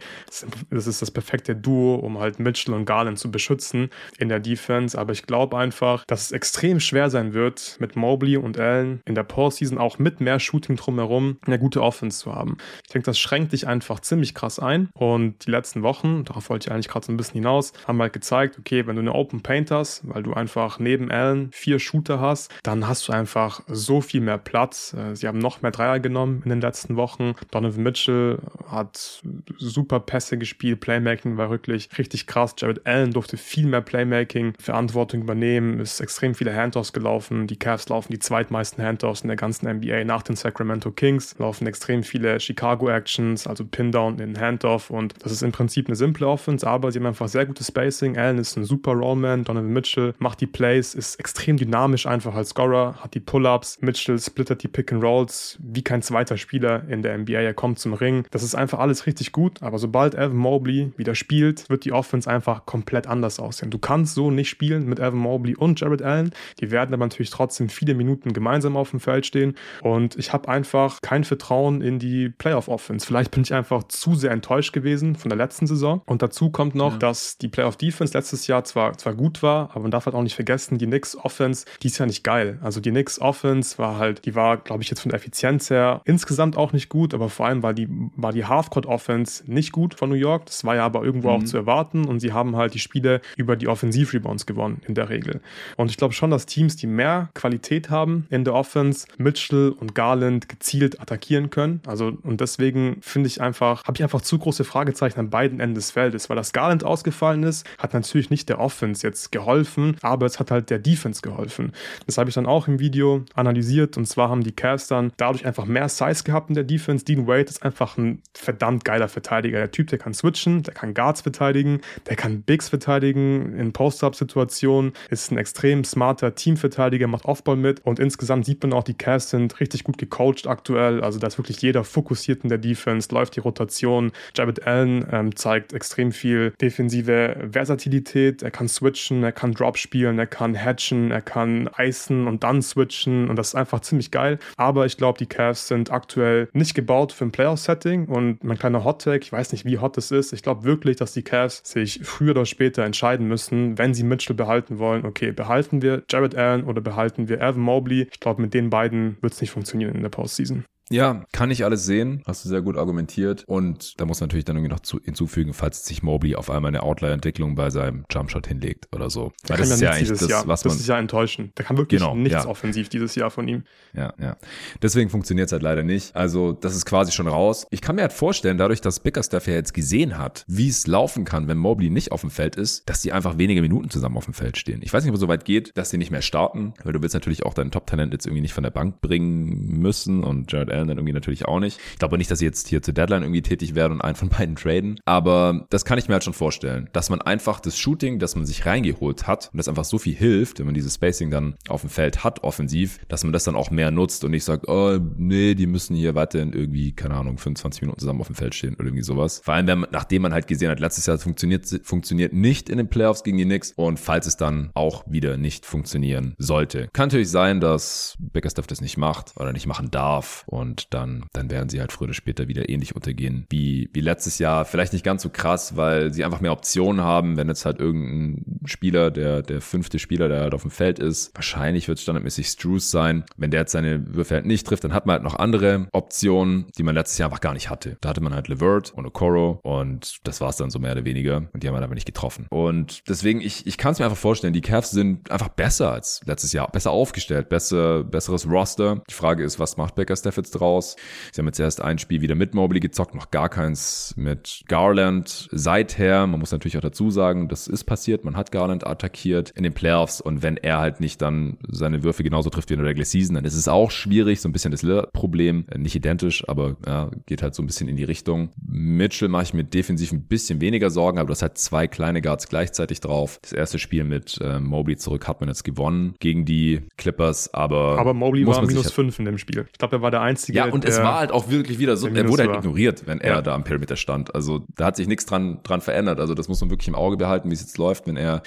das ist das perfekte Duo, um halt Mitchell und Garland zu beschützen in der Defense. Aber ich glaube einfach, dass es extrem schwer sein wird, mit Mobley und Allen in der Postseason auch mit mehr Shooting drumherum eine gute Offense zu haben. Ich denke, das schränkt dich einfach ziemlich krass ein. Und die letzten Wochen, darauf wollte ich eigentlich gerade so ein bisschen hinaus, haben halt gezeigt, okay, wenn du eine Open Paint hast, weil du einfach neben Allen vier Shooter hast, dann hast du einfach so viel mehr Platz. Äh, sie haben noch mehr Dreier genommen in den letzten Wochen. Donovan Mitchell hat super Pässe gespielt, Playmaking war wirklich richtig krass. Jared Allen durfte viel mehr Playmaking, Verantwortung übernehmen, ist extrem viele Handoffs gelaufen. Die Cavs laufen die zweitmeisten Handoffs in der ganzen NBA nach den Sacramento Kings, laufen extrem viele Chicago Actions, also Pin-Down in Handoff und das ist im Prinzip eine simple Offense, aber sie haben einfach sehr gutes Spacing. Allen ist ein super Rollman, Donovan Mitchell macht die Plays, ist extrem dynamisch einfach als Scorer, hat die Pull-Ups, Mitchell splittert die Pick-and-Rolls wie kein zweiter Spieler in der NBA. Er kommt zum Ring. Das ist einfach alles richtig gut, aber sobald Evan Mobley wieder spielt, wird die Offense einfach komplett anders aussehen. Du kannst so nicht spielen mit Evan Mobley und Jared Allen. Die werden aber natürlich trotzdem viele Minuten gemeinsam auf dem Feld stehen und ich habe einfach kein Vertrauen in die Playoff-Offense. Vielleicht bin ich einfach zu sehr enttäuscht gewesen von der letzten Saison und dazu kommt noch, ja. dass die Playoff-Defense letztes Jahr zwar, zwar gut war, aber man darf halt auch nicht vergessen, die Knicks-Offense, die ist ja nicht geil. Also die Knicks-Offense war halt, die war, glaube ich, jetzt von der Effizienz her insgesamt auch nicht gut, aber vor allem war die, war die Halfcourt-Offense nicht gut von New York. Das war ja aber irgendwo mhm. auch zu erwarten und sie haben halt die Spiele über die Offensiv-Rebounds gewonnen in der Regel. Und ich glaube schon, dass Teams, die mehr Qualität haben in der Offense, Mitchell und Garland gezielt attackieren können. Also und deswegen finde ich einfach, habe ich einfach zu große Fragezeichen an beiden Enden des Feldes, weil das Garland ausgefallen ist, hat natürlich nicht der Offense jetzt geholfen, aber es hat halt der Defense geholfen. Das habe ich dann auch im Video analysiert und zwar haben die Cavs dann dadurch einfach mehr Size gehabt in der Defense. Dean Wade ist einfach ein verdammt geiler Verteidiger. Der Typ, der kann switchen, der kann Guards verteidigen, der kann Bigs verteidigen in Post-Up-Situationen, ist ein extrem smarter Teamverteidiger, macht Offball mit und insgesamt sieht man auch, die Cavs sind richtig gut gecoacht aktuell. Also da ist wirklich jeder fokussiert in der Defense, läuft die Rotation. Jared Allen ähm, zeigt extrem viel defensive Versatilität. Er kann switchen, er kann Drop spielen, er kann hatchen, er kann icen und dann switchen und das ist einfach ziemlich geil. Aber ich glaube, die Cavs sind aktuell nicht gebaut für ein Playoff-Setting und mein kleiner Hot-Tag, ich weiß nicht, wie hot es ist. Ich glaube wirklich, dass die Cavs sich früher oder später entscheiden müssen, wenn sie Mitchell behalten wollen. Okay, behalten wir Jared Allen oder behalten wir Evan Mobley? Ich glaube, mit den beiden wird es nicht funktionieren in der Postseason. Ja, kann ich alles sehen. Hast du sehr gut argumentiert. Und da muss natürlich dann irgendwie noch zu, hinzufügen, falls sich Mobley auf einmal eine Outlier-Entwicklung bei seinem Jumpshot hinlegt oder so. Weil das ist ja eigentlich das, Jahr. was man. Das ist ja enttäuschend. Der kann wirklich genau, nichts ja. offensiv dieses Jahr von ihm. Ja, ja. Deswegen funktioniert es halt leider nicht. Also, das ist quasi schon raus. Ich kann mir halt vorstellen, dadurch, dass Bickerstaff ja jetzt gesehen hat, wie es laufen kann, wenn Mobley nicht auf dem Feld ist, dass die einfach wenige Minuten zusammen auf dem Feld stehen. Ich weiß nicht, ob es so weit geht, dass sie nicht mehr starten, weil du willst natürlich auch dein Top-Talent jetzt irgendwie nicht von der Bank bringen müssen und Jared Allen dann irgendwie natürlich auch nicht. Ich glaube nicht, dass sie jetzt hier zur Deadline irgendwie tätig werden und einen von beiden traden. Aber das kann ich mir halt schon vorstellen, dass man einfach das Shooting, das man sich reingeholt hat und das einfach so viel hilft, wenn man dieses Spacing dann auf dem Feld hat, offensiv, dass man das dann auch mehr nutzt und nicht sagt, oh, nee, die müssen hier weiterhin irgendwie, keine Ahnung, 25 Minuten zusammen auf dem Feld stehen oder irgendwie sowas. Vor allem, wenn man, nachdem man halt gesehen hat, letztes Jahr funktioniert, funktioniert nicht in den Playoffs gegen die Knicks und falls es dann auch wieder nicht funktionieren sollte. Kann natürlich sein, dass Bickerstaff das nicht macht oder nicht machen darf und dann, dann werden sie halt früher oder später wieder ähnlich untergehen wie, wie letztes Jahr. Vielleicht nicht ganz so krass, weil sie einfach mehr Optionen haben, wenn jetzt halt irgendein Spieler, der, der fünfte Spieler, der halt auf dem Feld ist, wahrscheinlich wird es standardmäßig Struce sein. Wenn der jetzt seine Würfe halt nicht trifft, dann hat man halt noch andere Optionen, die man letztes Jahr einfach gar nicht hatte. Da hatte man halt Levert und Okoro und das war es dann so mehr oder weniger und die haben halt aber nicht getroffen. Und deswegen, ich, ich kann es mir einfach vorstellen, die Cavs sind einfach besser als letztes Jahr, besser aufgestellt, besser, besseres Roster. Die Frage ist, was macht Becker Staff jetzt draus? Sie haben jetzt erst ein Spiel wieder mit Mobley gezockt, noch gar keins mit Garland seither. Man muss natürlich auch dazu sagen, das ist passiert. Man hat Garland attackiert in den Playoffs und wenn er halt nicht dann seine Würfe genauso trifft wie in der Regular Season, dann ist es auch schwierig. So ein bisschen das Problem, äh, nicht identisch, aber ja, geht halt so ein bisschen in die Richtung. Mitchell mache ich mir defensiv ein bisschen weniger Sorgen, aber das hat zwei kleine Guards gleichzeitig drauf. Das erste Spiel mit äh, Mobley zurück hat man jetzt gewonnen gegen die Clippers, aber aber Mobley war minus fünf in dem Spiel. Ich glaube, er war der einzige. Ja, und es war halt auch wirklich wieder so, er wurde halt ignoriert, wenn er ja. da am Perimeter stand. Also da hat sich nichts dran dran verändert. Also das muss man wirklich im Auge behalten, wie es jetzt läuft, wenn er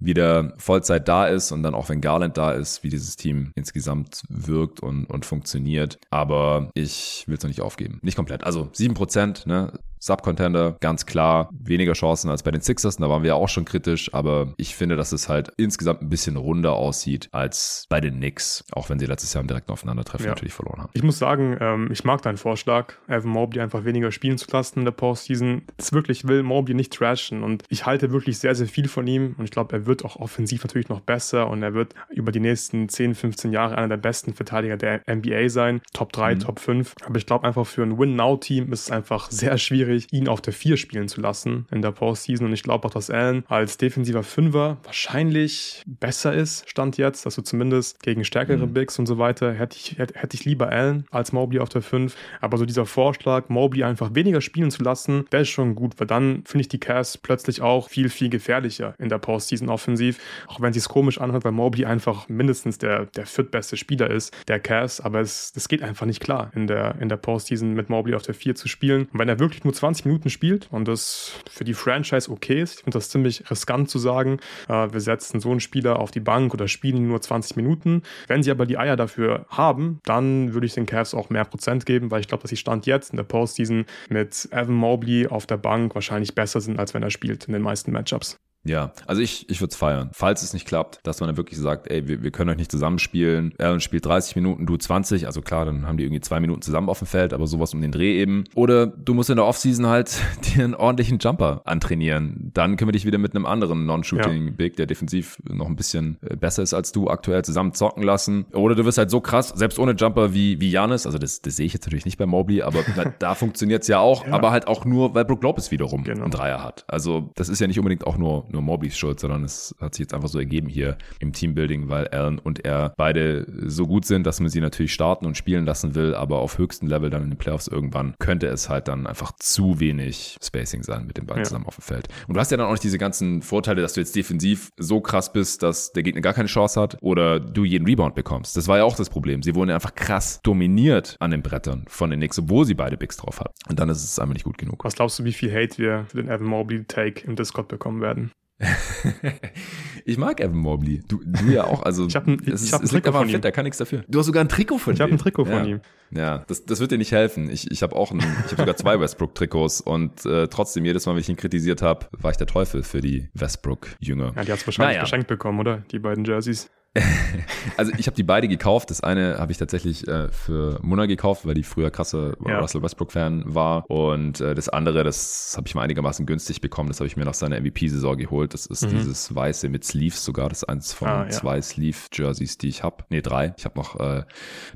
wieder Vollzeit da ist und dann auch wenn Garland da ist, wie dieses Team insgesamt wirkt und, und funktioniert. Aber ich will es noch nicht aufgeben. Nicht komplett. Also sieben Prozent, ne? Subcontender, ganz klar, weniger Chancen als bei den Sixers, da waren wir auch schon kritisch, aber ich finde, dass es halt insgesamt ein bisschen runder aussieht als bei den Knicks, auch wenn sie letztes Jahr im direkten Aufeinandertreffen ja. natürlich verloren haben. Ich muss sagen, ähm, ich mag deinen Vorschlag, Evan Mobley einfach weniger spielen zu lassen in der Postseason. Das wirklich will Mobley nicht trashen und ich halte wirklich sehr, sehr viel von ihm und ich glaube, er wird auch offensiv natürlich noch besser und er wird über die nächsten 10, 15 Jahre einer der besten Verteidiger der NBA sein, Top 3, mhm. Top 5, aber ich glaube einfach für ein Win-Now-Team ist es einfach sehr schwierig, schwierig, ihn auf der 4 spielen zu lassen in der Postseason. Und ich glaube auch, dass Allen als defensiver Fünfer wahrscheinlich besser ist, stand jetzt. Also zumindest gegen stärkere mhm. Bigs und so weiter hätte ich, hätte, hätte ich lieber Allen als Mobley auf der 5. Aber so dieser Vorschlag, Mobley einfach weniger spielen zu lassen, der ist schon gut, weil dann finde ich die Cavs plötzlich auch viel, viel gefährlicher in der Postseason offensiv. Auch wenn es sich komisch anhört, weil Mobley einfach mindestens der, der viertbeste Spieler ist, der Cavs. Aber es, das geht einfach nicht klar, in der, in der Postseason mit Mobley auf der 4 zu spielen. Und wenn er wirklich nur 20 Minuten spielt und das für die Franchise okay ist. Ich finde das ziemlich riskant zu sagen, äh, wir setzen so einen Spieler auf die Bank oder spielen nur 20 Minuten. Wenn sie aber die Eier dafür haben, dann würde ich den Cavs auch mehr Prozent geben, weil ich glaube, dass sie Stand jetzt in der Postseason mit Evan Mobley auf der Bank wahrscheinlich besser sind, als wenn er spielt in den meisten Matchups. Ja, also ich, ich würde es feiern. Falls es nicht klappt, dass man dann wirklich sagt, ey, wir, wir können euch nicht zusammenspielen. Er spielt 30 Minuten, du 20. Also klar, dann haben die irgendwie zwei Minuten zusammen auf dem Feld, aber sowas um den Dreh eben. Oder du musst in der Offseason halt dir einen ordentlichen Jumper antrainieren. Dann können wir dich wieder mit einem anderen Non-Shooting-Big, der defensiv noch ein bisschen äh, besser ist als du aktuell, zusammen zocken lassen. Oder du wirst halt so krass, selbst ohne Jumper wie, wie Janis. Also das, das sehe ich jetzt natürlich nicht bei Mobley, aber da, da funktioniert es ja auch. Ja. Aber halt auch nur, weil Brook Lopez wiederum genau. einen Dreier hat. Also das ist ja nicht unbedingt auch nur, nur nur Moblys Schuld, sondern es hat sich jetzt einfach so ergeben hier im Teambuilding, weil Allen und er beide so gut sind, dass man sie natürlich starten und spielen lassen will, aber auf höchstem Level dann in den Playoffs irgendwann könnte es halt dann einfach zu wenig Spacing sein mit den beiden ja. zusammen auf dem Feld. Und du hast ja dann auch nicht diese ganzen Vorteile, dass du jetzt defensiv so krass bist, dass der Gegner gar keine Chance hat oder du jeden Rebound bekommst. Das war ja auch das Problem. Sie wurden einfach krass dominiert an den Brettern von den Knicks, obwohl sie beide Bigs drauf hatten. Und dann ist es einfach nicht gut genug. Was glaubst du, wie viel Hate wir für den Evan Mobley Take im Discord bekommen werden? ich mag Evan Mobley. Du, du ja auch. Also, ich habe ein, es, ich hab ein Trikot von ihm. Der kann nichts dafür. Du hast sogar ein Trikot von ich ihm. Ich habe ein Trikot von ja. ihm. Ja, das, das wird dir nicht helfen. Ich, ich habe auch ein, ich habe sogar zwei Westbrook-Trikots und äh, trotzdem, jedes Mal, wenn ich ihn kritisiert habe, war ich der Teufel für die Westbrook-Jünger. Ja, die hat's wahrscheinlich naja. geschenkt bekommen, oder? Die beiden Jerseys. also ich habe die beide gekauft. Das eine habe ich tatsächlich äh, für Muna gekauft, weil die früher krasse ja. Russell Westbrook-Fan war. Und äh, das andere, das habe ich mal einigermaßen günstig bekommen. Das habe ich mir nach seiner MVP-Saison geholt. Das ist mhm. dieses weiße mit Sleeves sogar. Das ist eins von ah, ja. zwei Sleeve-Jerseys, die ich habe. Nee, drei. Ich habe noch äh,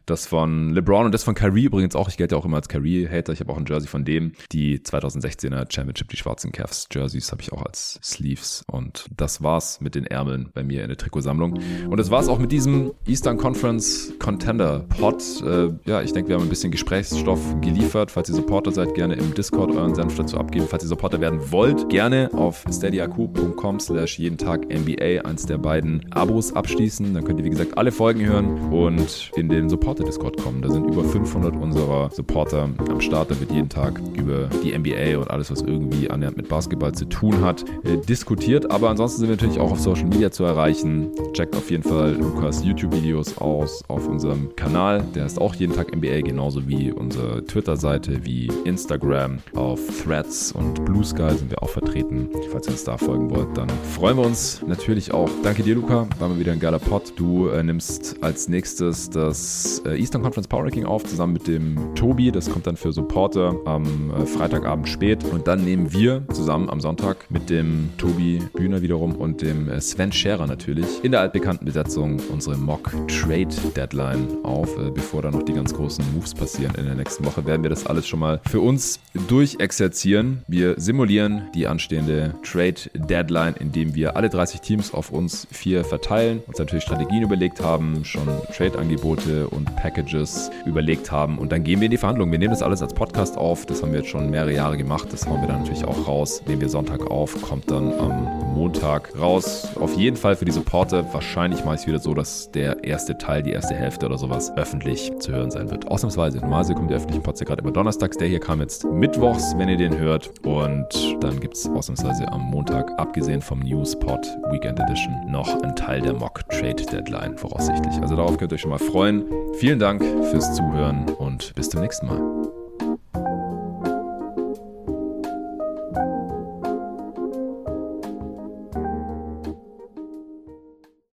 das von LeBron und das von Kyrie übrigens auch. Ich gelte ja auch immer als Kyrie-Hater. Ich habe auch ein Jersey von dem. Die 2016er Championship, die schwarzen Cavs-Jerseys habe ich auch als Sleeves. Und das war's mit den Ärmeln bei mir in der Trikotsammlung. Und das war's auch mit diesem Eastern Conference Contender Pod. Äh, ja, ich denke, wir haben ein bisschen Gesprächsstoff geliefert. Falls ihr Supporter seid, gerne im Discord euren Senf dazu abgeben. Falls ihr Supporter werden wollt, gerne auf steadyaq.com slash jeden Tag NBA eins der beiden Abos abschließen. Dann könnt ihr, wie gesagt, alle Folgen hören und in den Supporter-Discord kommen. Da sind über 500 unserer Supporter am Start. Da wird jeden Tag über die NBA und alles, was irgendwie annähernd mit Basketball zu tun hat, äh, diskutiert. Aber ansonsten sind wir natürlich auch auf Social Media zu erreichen. Checkt auf jeden Fall Lukas YouTube-Videos aus auf unserem Kanal. Der ist auch jeden Tag NBA, genauso wie unsere Twitter-Seite, wie Instagram. Auf Threads und Blue Sky sind wir auch vertreten. Falls ihr uns da folgen wollt, dann freuen wir uns natürlich auch. Danke dir, Luca. War mal wieder ein geiler Pod. Du äh, nimmst als nächstes das äh, Eastern Conference Power Ranking auf, zusammen mit dem Tobi. Das kommt dann für Supporter am äh, Freitagabend spät. Und dann nehmen wir zusammen am Sonntag mit dem Tobi Bühner wiederum und dem äh, Sven Scherer natürlich in der altbekannten Besetzung unsere Mock Trade Deadline auf. Äh, bevor da noch die ganz großen Moves passieren in der nächsten Woche, werden wir das alles schon mal für uns durchexerzieren. Wir simulieren die anstehende Trade Deadline, indem wir alle 30 Teams auf uns vier verteilen, uns natürlich Strategien überlegt haben, schon Trade-Angebote und Packages überlegt haben und dann gehen wir in die Verhandlungen. Wir nehmen das alles als Podcast auf. Das haben wir jetzt schon mehrere Jahre gemacht. Das hauen wir dann natürlich auch raus. Nehmen wir Sonntag auf, kommt dann am Montag raus. Auf jeden Fall für die Supporter. Wahrscheinlich mache es wieder so, dass der erste Teil, die erste Hälfte oder sowas öffentlich zu hören sein wird. Ausnahmsweise. Normalerweise kommt der öffentliche Podcast gerade immer donnerstags. Der hier kam jetzt mittwochs, wenn ihr den hört. Und dann gibt es ausnahmsweise am Montag, abgesehen vom Newspot Weekend Edition, noch einen Teil der Mock Trade Deadline voraussichtlich. Also darauf könnt ihr euch schon mal freuen. Vielen Dank fürs Zuhören und bis zum nächsten Mal.